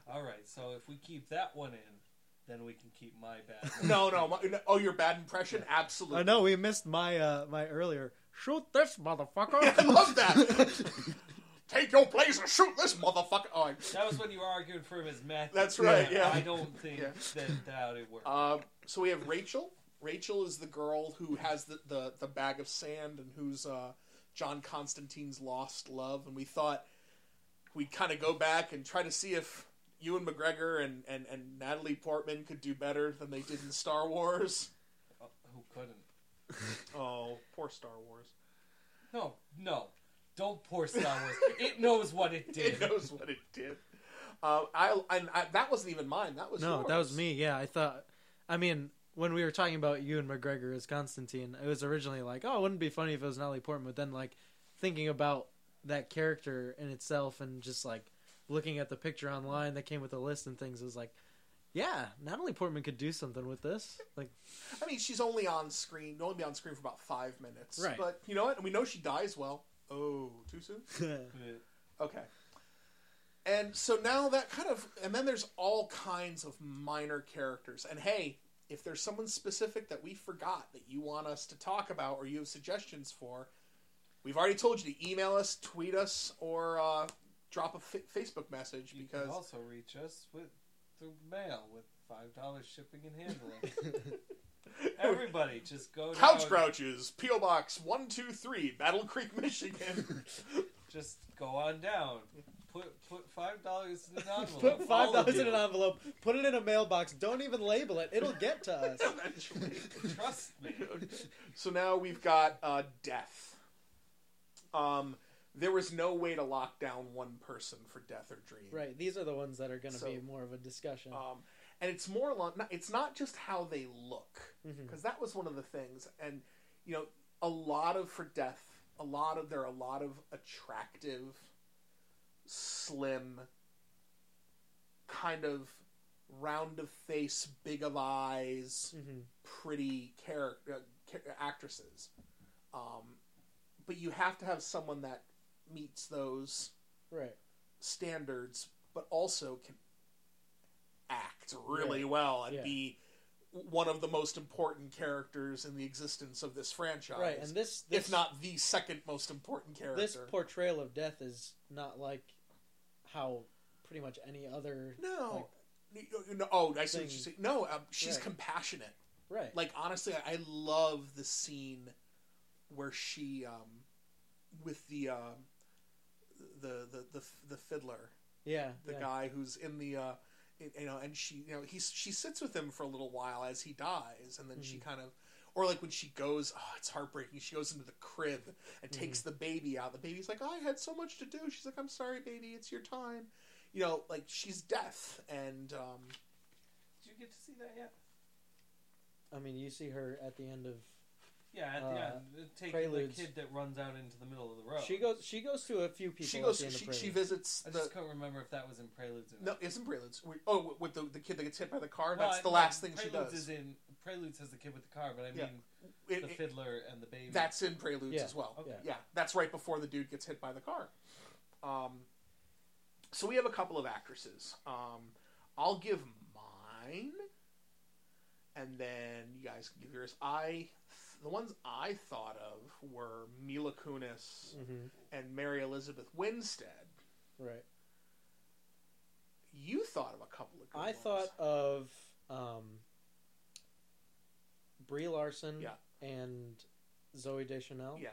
All right, so if we keep that one in, then we can keep my bad. <laughs> no, no, my, no, oh, your bad impression, absolutely. I know we missed my uh my earlier shoot this motherfucker. <laughs> I love that. <laughs> Take your place and shoot this motherfucker. Oh, I- That was when you were arguing for him as meth. That's right, yeah. I don't think Yeah. that that would work. Uh, so we have Rachel. Rachel is the girl who has the, the, the bag of sand and who's uh, John Constantine's lost love. And we thought we'd kind of go back and try to see if Ewan McGregor and, and, and Natalie Portman could do better than they did in Star Wars. Oh, who couldn't? <laughs> Oh, poor Star Wars. No, no, don't pour Star Wars. it knows what it <laughs> did. It knows what it did. Uh, I, and I that wasn't even mine. That was no, yours. that was me. Yeah, I thought. I mean, when we were talking about Ewan McGregor as Constantine, it was originally like, oh, it wouldn't be funny if it was Natalie Portman. But then, like, thinking about that character in itself and just like looking at the picture online that came with the list and things, it was like, yeah, Natalie Portman could do something with this. Like, I mean, she's only on screen, only be on screen for about five minutes. Right. But you know what? We know she dies well. Oh, too soon? <laughs> Okay. And so now that kind of, and then there's all kinds of minor characters. And hey, if there's someone specific that we forgot that you want us to talk about or you have suggestions for, we've already told you to email us, tweet us, or uh, drop a Facebook message You because can also reach us with through mail with five dollars shipping and handling. <laughs> Everybody, just go Couch down, Grouches, P.O. Box 123, Battle Creek, Michigan. <laughs> Just go on down. Put put five dollars in an <laughs> envelope. put five dollars in an envelope, put it in a mailbox. Don't even label it; it'll get to us. Eventually. Trust me. so now we've got uh, death. Um, there was no way to lock down one person for death or dream. Right. These are the ones that are going to So, be more of a discussion. Um, and it's more along. not- It's not just how they look, because that was one of the things. And you know, a lot of for death, a lot of there are a lot of attractive, slim, kind of round of face, big of eyes, hmm pretty character uh, actresses. Um, but you have to have someone that meets those Right. standards, but also can act really Right. well and Yeah. be one of the most important characters in the existence of this franchise. Right. And this, this if not the second most important character. this portrayal of death is not like how pretty much any other no. no, oh, I see what saying. No, um, she's Right. compassionate. right. Like honestly, I I love the scene where she, um, with the, um, the the the the fiddler, yeah. the yeah. guy who's in the uh you know and she you know he's she sits with him for a little while as he dies and then she Mm-hmm. kind of or like when she goes oh it's heartbreaking she goes into the crib and Mm-hmm. takes the baby out the baby's like i had so much to do she's like i'm sorry baby it's your time you know like she's death and um Did you get to see that yet? I mean, you see her at the end of. Yeah, at the Uh, end, taking Preludes. the kid that runs out into the middle of the road. She goes. She goes to a few people. she at goes the end she, of she visits I the just can't remember if that was in Preludes or no not. it's in preludes We- oh with the the kid that gets hit by the car Well, that's I- the no, last thing she Preludes does Is in Preludes has the kid with the car, but I Yeah. mean It- the it- fiddler and the baby. That's in Preludes Yeah. as well. Okay. Yeah, that's right before the dude gets hit by the car. Um, so we have a couple of actresses. Um, I'll give mine, and then you guys can give yours. I the ones I thought of were Mila Kunis hmm and Mary Elizabeth Winstead. Right. You thought of a couple of good I ones. thought of um, Brie Larson Yeah. and Zooey Deschanel. yeah,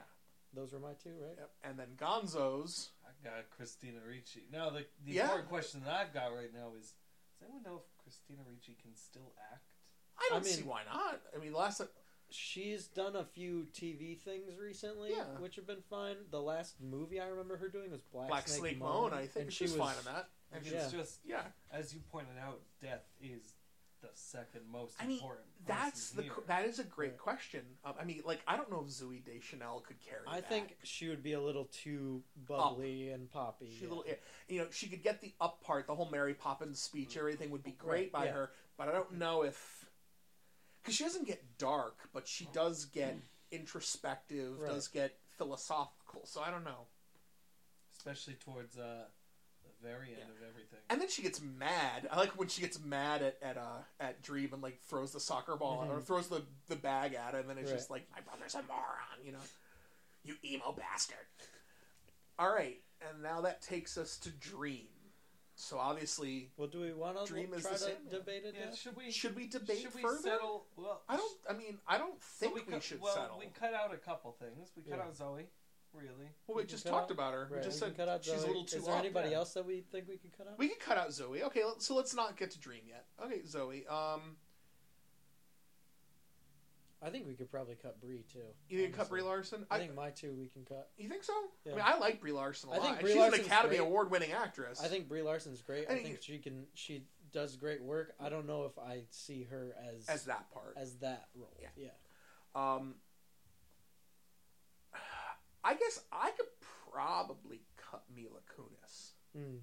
Those were my two, right? yep. and then Gonzo's. I got Christina Ricci. Now the the Yeah. important question that I've got right now is: Does anyone know if Christina Ricci can still act? I don't I mean- see why not. I mean, last time, She's done a few TV things recently, Yeah. which have been fine. The last movie I remember her doing was Black, Black Snake, Moan, I think and she was fine in that. And And Yeah. it's just yeah. as you pointed out, death is the second most I mean, important. That's the here. that is a great Right. question. Um, I mean, like I don't know if Zooey Deschanel could carry. I that. think she would be a little too bubbly and poppy. she yeah. little, you know, she could get the up part, the whole Mary Poppins speech, everything would be great Right, by yeah. her. But I don't know if because she doesn't get dark, but she does get introspective, Right. does get philosophical. So I don't know. especially towards uh, the very end Yeah. of everything. And then she gets mad. I like when she gets mad at at uh, at Dream and like throws the soccer ball at- or throws the the bag at him, and it's Right. just like my brother's a moron, you know, you emo bastard. All right, and now that takes us to Dream. So obviously, Well, do we want to Dream is try the to Sandman. debate it? Yeah, should we should we debate should we further? settle? Well, I don't. I mean, I don't so think we, cut- should well, settle. we cut out a couple things. We cut Yeah. out Zooey. Really? well, we we just talked out- about her. Right, we just we said cut out she's Zooey. a little too. Is there up. anybody yeah. else that we think we could cut out? We can cut out Zooey. Okay, so let's not get to Dream yet. Okay, Zooey. Um, I think we could probably cut Brie too. you think cut honestly. Brie Larson? I think my two we can cut. You think so? Yeah. I mean, I like Brie Larson a I lot. think Brie she's Larson's an Academy great. Award-winning actress. I think Brie Larson's great. I I think- think she can. She does great work. I don't know if I see her as as that part. as that role. Yeah. Yeah. Um, I guess I could probably cut Mila Kunis. Mm.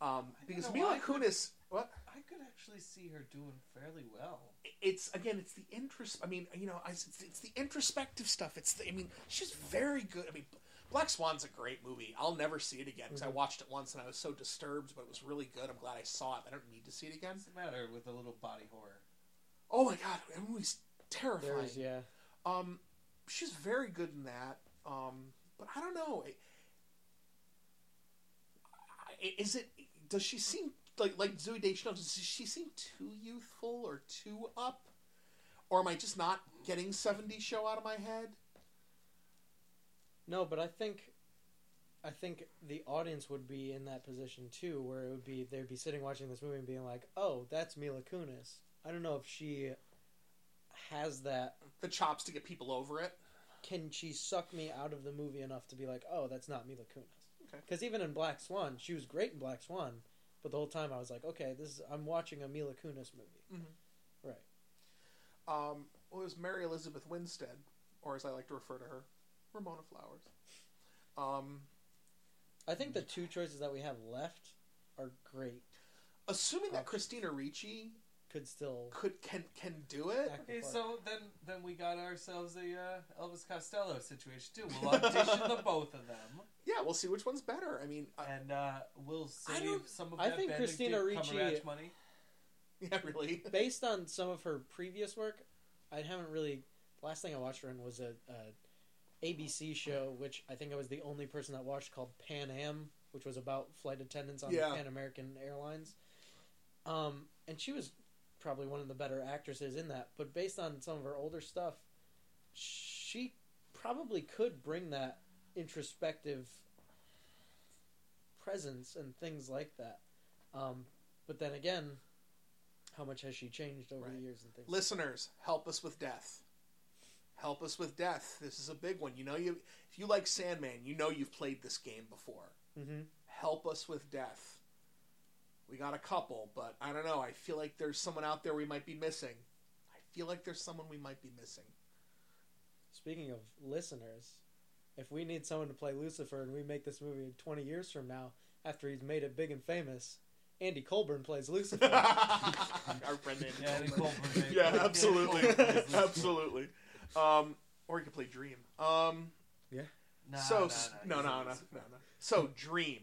Um, because Mila I could- Kunis, what? I could actually see her doing fairly well. It's again, it's the interest. I mean, you know, I, it's, it's the introspective stuff. It's the. I mean, she's very good. I mean, Black Swan's a great movie. I'll never see it again because I Mhm. watched it once and I was so disturbed, but it was really good. I'm glad I saw it. I don't need to see it again. What's the matter with a little body horror? Oh my god, that movie's terrifying. There's yeah. Um, she's very good in that. Um, but I don't know. I- I- Is it? Does she seem like like Zooey Deschanel? Does she seem too youthful or too up? Or am I just not getting '70s show out of my head? No, but I think, I think the audience would be in that position too, where it would be they'd be sitting watching this movie and being like, "Oh, that's Mila Kunis." I don't know if she has that. The chops to get people over it. Can she suck me out of the movie enough to be like, "Oh, that's not Mila Kunis"? Okay. Because even in Black Swan, she was great in Black Swan, but the whole time I was like, "Okay, this is I'm watching a Mila Kunis movie." Mhm. Right. Um, well, it was Mary Elizabeth Winstead, or as I like to refer to her, Ramona Flowers. Um, I think the two choices that we have left are great. assuming that Christina Ricci Could still could can can do it. Okay, so then then we got ourselves a uh, Elvis Costello situation too. We'll audition the <laughs> both of them, Yeah, we'll see which one's better. I mean, I, and uh, we'll save some of I that think Benedict Christina Ricci- money. <laughs> yeah, really. based on some of her previous work, I haven't really. The last thing I watched her in was a, a ABC show, which I think I was the only person that watched called Pan Am, which was about flight attendants on Yeah. Pan American Airlines. Um, and she was probably one of the better actresses in that. But based on some of her older stuff, she probably could bring that introspective presence and things like that. Um, but then again, how much has she changed over Right. the years and things? Listeners, help us with death. Help us with death. This is a big one. You know, you if you like Sandman, you know you've played this game before. Mm-hmm. Help us with death. We got a couple, but I don't know. I feel like there's someone out there we might be missing. I feel like there's someone we might be missing. Speaking of listeners, if we need someone to play Lucifer and we make this movie 20 years from now, after he's made it big and famous, Andy Colburn plays Lucifer. <laughs> Our friend Andy Yeah, Andy Colburn. Colburn, yeah, absolutely, Colburn plays <laughs> Lucifer. absolutely. Um, or you could play Dream. Um, Nah, so nah, nah, no, no, no, no, no. So Dream.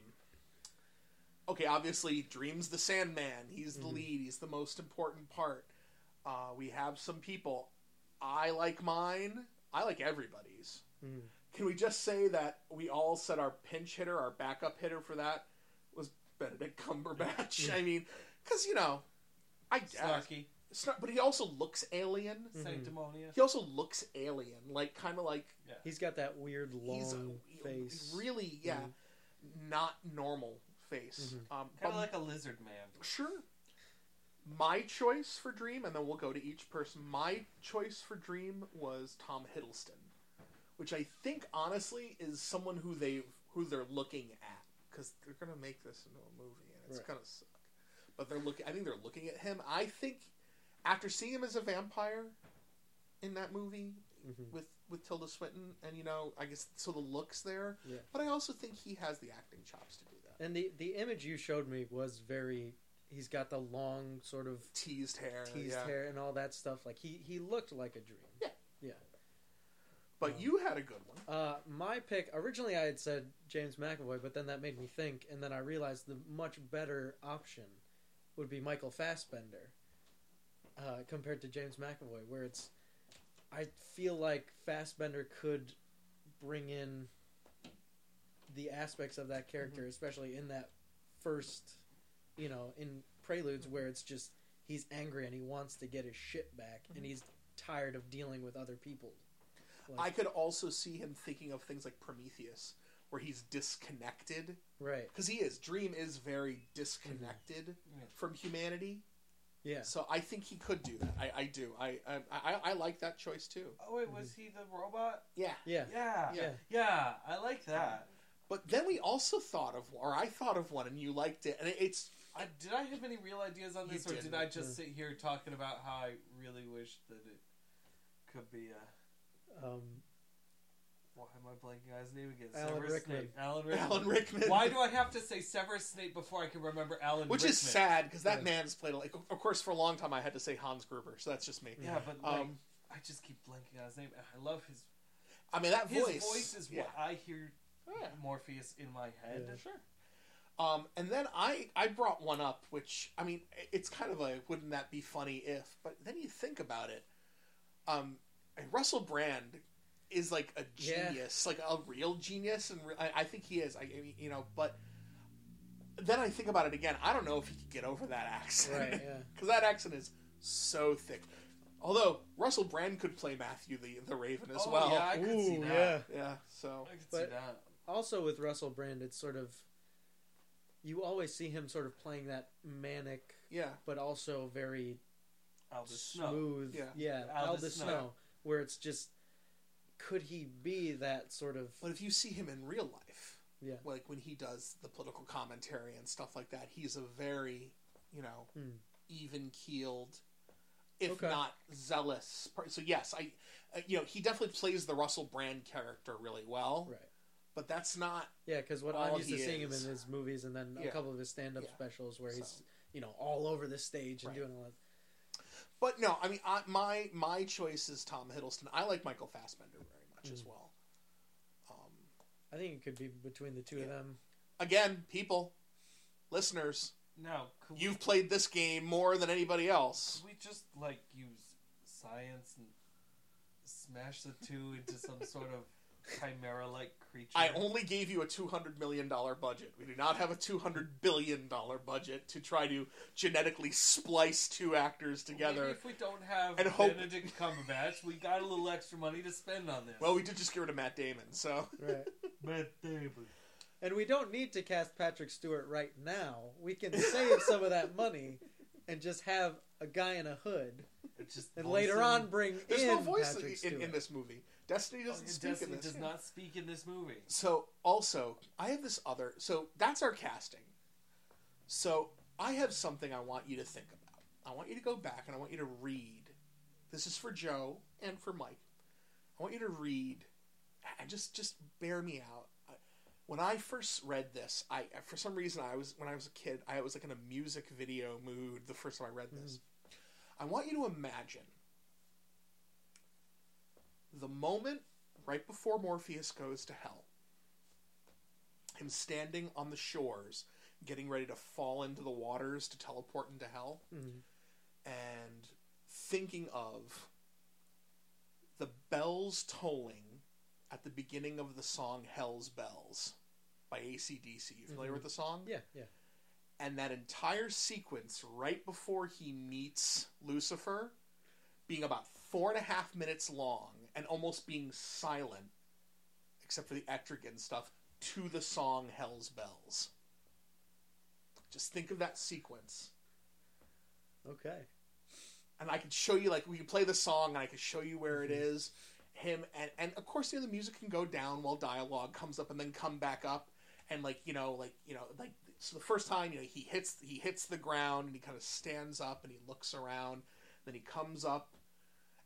Okay, obviously Dream's the Sandman. He's the Mhm. lead. He's the most important part. Uh, we have some people. I like mine. I like everybody's. Mhm. Can we just say that we all said our pinch hitter, our backup hitter for that was Benedict Cumberbatch? <laughs> Yeah. I mean, because you know, I guess, Snarky, It's but he also looks alien. Mhm. sanctimonious. He also looks alien, like kind of like He's got that weird long he's a, face. really yeah, Mhm. not normal face. Mhm. Um, Kind of like a lizard man. sure. My choice for Dream, and then we'll go to each person. My choice for Dream was Tom Hiddleston, which I think honestly is someone who they who they're looking at because they're gonna make this into a movie and it's Right. gonna suck. But they're looking. I think they're looking at him. I think after seeing him as a vampire in that movie Mhm. with with Tilda Swinton, and you know, I guess so the looks there. Yeah. But I also think he has the acting chops to do that. And the the image you showed me was very. He's got the long sort of Teased hair. teased yeah. hair and all that stuff. Like he he looked like a dream. Yeah. Yeah. But Um, you had a good one. Uh, my pick originally I had said James McAvoy, but then that made me think, and then I realized the much better option would be Michael Fassbender uh, compared to James McAvoy, where it's I feel like Fassbender could bring in the aspects of that character, mm-hmm. especially in that first, you know, in Preludes, where it's just he's angry and he wants to get his shit back, and mm-hmm. he's tired of dealing with other people. I could also see him thinking of things like Prometheus, where he's disconnected right? because he is. Dream is very disconnected mm-hmm. Yeah. from humanity. Yeah. So I think he could do that. I, I do. I, I I I like that choice too. Oh wait, was he the robot? Yeah. Yeah. Yeah, Yeah. yeah, I like that. But then we also thought of, or I thought of one, and you liked it, and it, it's I, did I have any real ideas on this, or did. I just sit here talking about how I really wish that it could be a? Um, Why am I blanking on his name again? Alan Severus Rickman. Snape. Alan Rickman. Alan Rickman. Why do I have to say Severus Snape before I can remember Alan? Rickman? Which Rickman? is sad because that Yeah. man's played like. Of course, for a long time I had to say Hans Gruber, so that's just me. Yeah, but like, Um, I just keep blanking on his name. and I love his I mean that his voice. voice, is yeah. what I hear Oh, yeah. Morpheus in my head. Yeah. Sure. Um, and then I I brought one up, which I mean it's kind of a wouldn't that be funny if? But then you think about it, um, Russell Brand is like a Yeah. genius, like a real genius, and re- I, I think he is. I, I mean, you know, but then I think about it again. I don't know if he could get over that accent, right. <laughs> Yeah. Because that accent is so thick. Although Russell Brand could play Matthew the the Raven as oh, well. yeah, I could see that. yeah. yeah. So I could But- see that. Also, with Russell Brand, it's sort of you always see him sort of playing that manic, yeah. but also very Aldous Snow. smooth. Yeah. yeah, Aldous Aldous Snow. Snow. where it's just could he be that sort of But if you see him in real life, yeah like when he does the political commentary and stuff like that, he's a very, you know, Hmm. even keeled, if Okay. not zealous. per- So yes, I, uh, you know, he definitely plays the Russell Brand character really well. right But that's not. yeah because what I'm used to seeing him in his movies and then a couple of his stand-up Yeah. specials where he's you know, all over the stage and Right. doing all that. But no, I mean, I, my my choice is Tom Hiddleston. I like Michael Fassbender very much as Mm. well. Um, I think it could be between the two of them. again, people, listeners, no, you've played this game more than anybody else. could we just like use science and smash the two into some sort of chimera-like creature? I only gave you a two hundred million dollar budget. We do not have a two hundred billion dollar budget to try to genetically splice two actors together. Maybe if we don't have and hope- Benedict Cumberbatch, we got a little extra money to spend on this. Well, we did just get rid of Matt Damon, so Right. <laughs> Matt Damon. and we don't need to cast Patrick Stewart right now. We can save some of that money and just have a guy in a hood, just and later on bring there's in no voice Patrick in, Stewart. in this movie. Destiny Oh, doesn't yeah, speak Destiny in this. does not speak in this movie. So also, I have this other. So that's our casting. So I have something I want you to think about. I want you to go back and I want you to read. This is for Joe and for Mike. I want you to read and just just bear me out. When I first read this, I for some reason I was when I was a kid, I was like in a music video mood the first time I read this. Mm-hmm. I want you to imagine the moment right before Morpheus goes to hell him standing on the shores, getting ready to fall into the waters to teleport into hell, Mhm. and thinking of the bells tolling at the beginning of the song Hell's Bells by ACDC. You familiar Mhm. with the song? Yeah, yeah. And that entire sequence right before he meets Lucifer being about four and a half minutes long and almost being silent, except for the etrigan stuff, to the song Hell's Bells. Just think of that sequence. Okay. And I could show you, like, we could play the song and I could show you where it mm-hmm. is. Him, and, and of course, you know, the music can go down while dialogue comes up and then come back up. And, like, you know, like, you know, like, so the first time, you know, he hits, he hits the ground and he kind of stands up and he looks around. Then he comes up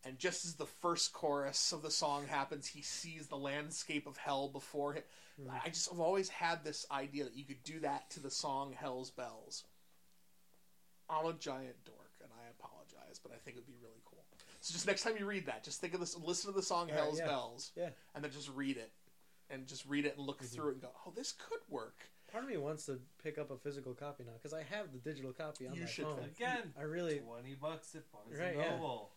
and just as the first chorus of the song happens, he sees the landscape of hell before him. Hmm. I just have always had this idea that you could do that to the song Hell's Bells. I'm a giant dork, and I apologize, but I think it would be really cool. So just next time you read that, just think of this, listen to the song Hell's yeah. Bells, Yeah. and then just read it, and just read it and look mm-hmm. through it and go, oh, this could work. Part of me wants to pick up a physical copy now because I have the digital copy on You my should phone. think. Again, I really, twenty bucks at Barnes Right, and yeah. Noble.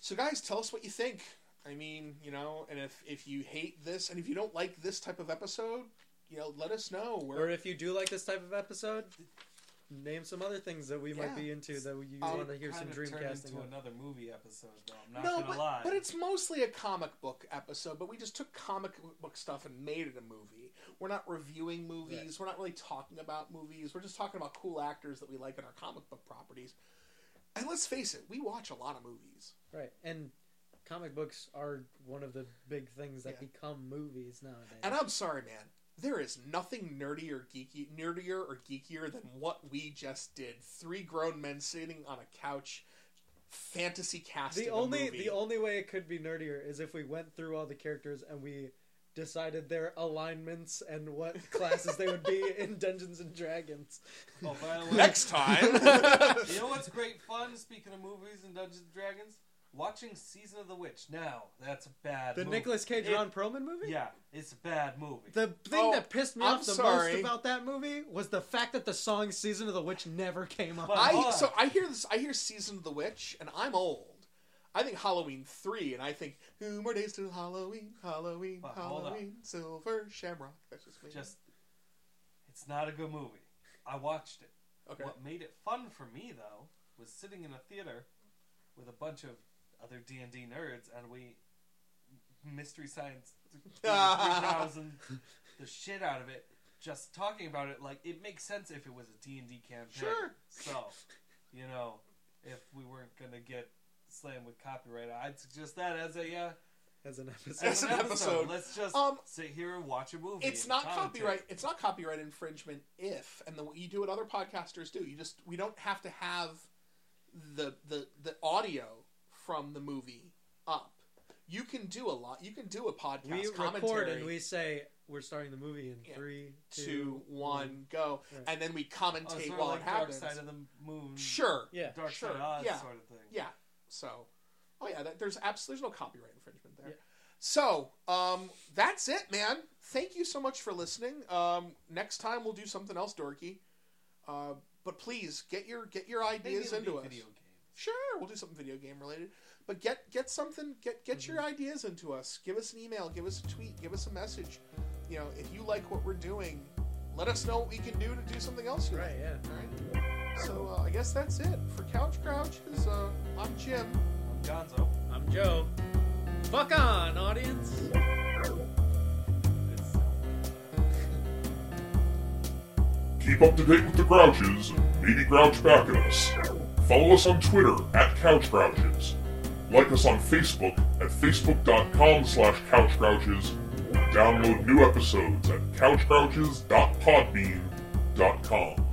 So guys, tell us what you think. I mean, you know, and if if you hate this, and if you don't like this type of episode, you know, let us know. We're, or if you do like this type of episode, name some other things that we Yeah. might be into that you Um, want to hear some Kinda dream turned casting into of. another movie episode, though. I'm not no, gonna but, lie. but it's mostly a comic book episode. But we just took comic book stuff and made it a movie. We're not reviewing movies. We're not really talking about movies. We're just talking about cool actors that we like in our comic book properties. And let's face it, we watch a lot of movies. Right, and comic books are one of the big things that Yeah. become movies nowadays. And I'm sorry, man. There is nothing nerdy or geeky, nerdier or geekier than what we just did. Three grown men sitting on a couch, fantasy casting. the a only movie. the only way it could be nerdier is if we went through all the characters and we decided their alignments and what <laughs> classes they would be in Dungeons and Dragons. Oh, by the <laughs> way, next time. <laughs> you know what's great fun? Speaking of movies and Dungeons and Dragons, watching Season of the Witch. Now that's a bad. The movie. Nicolas Cage It- Ron Perlman movie? Yeah, it's a bad movie. The thing Oh, that pissed me I'm off the sorry. most about that movie was the fact that the song "Season of the Witch" never came up. Well, I on. so I hear this. I hear Season of the Witch, and I'm old. I think Halloween three, and I think two more days till Halloween, Halloween, Well, hold on. Halloween, Silver Shamrock. That's just me. Just, it's not a good movie. I watched it. okay. What made it fun for me though was sitting in a theater with a bunch of other D and D nerds, and we mystery science <laughs> three thousand the shit out of it. Just talking about it, like it makes sense if it was a D and D campaign. Sure. So, you know, if we weren't gonna get slammed with copyright, I'd suggest that as a uh, as an episode. As an episode. Let's just Um, sit here and watch a movie. It's not copyright. It's not copyright infringement if, and the, you do what other podcasters do. You just we don't have to have the the the audio from the movie up. You can do a lot. You can do a podcast we commentary. record and we say we're starting the movie in Yeah. three, two, one, go, Right. and then we Oh, commentate sort of while like it Dark happens. Side of the Moon. Sure. Yeah. Dark Sure, Side of Oz yeah. sort of thing. Yeah. So, oh yeah, that, there's abs- there's no copyright infringement there. Yeah. So, um, that's it, man. Thank you so much for listening. Um, next time we'll do something else dorky. Uh, but please get your get your Maybe ideas it'll be into us. Video games. Sure, we'll do something video game related. But get get something get get your Mm-hmm. ideas into us. Give us an email, give us a tweet, give us a message. You know, if you like what we're doing, let us know what we can do to do something else. You Right, like. yeah. All right. So uh, I guess that's it for Couch Grouches. Uh, I'm Jim. I'm Gonzo. I'm Joe. Fuck on, audience. Keep up to date with the Grouches maybe grouch back at us. Follow us on Twitter at Couch Grouches. Like us on Facebook at facebook.com slash couchgrouches. Download new episodes at couchgrouches.podbean.com.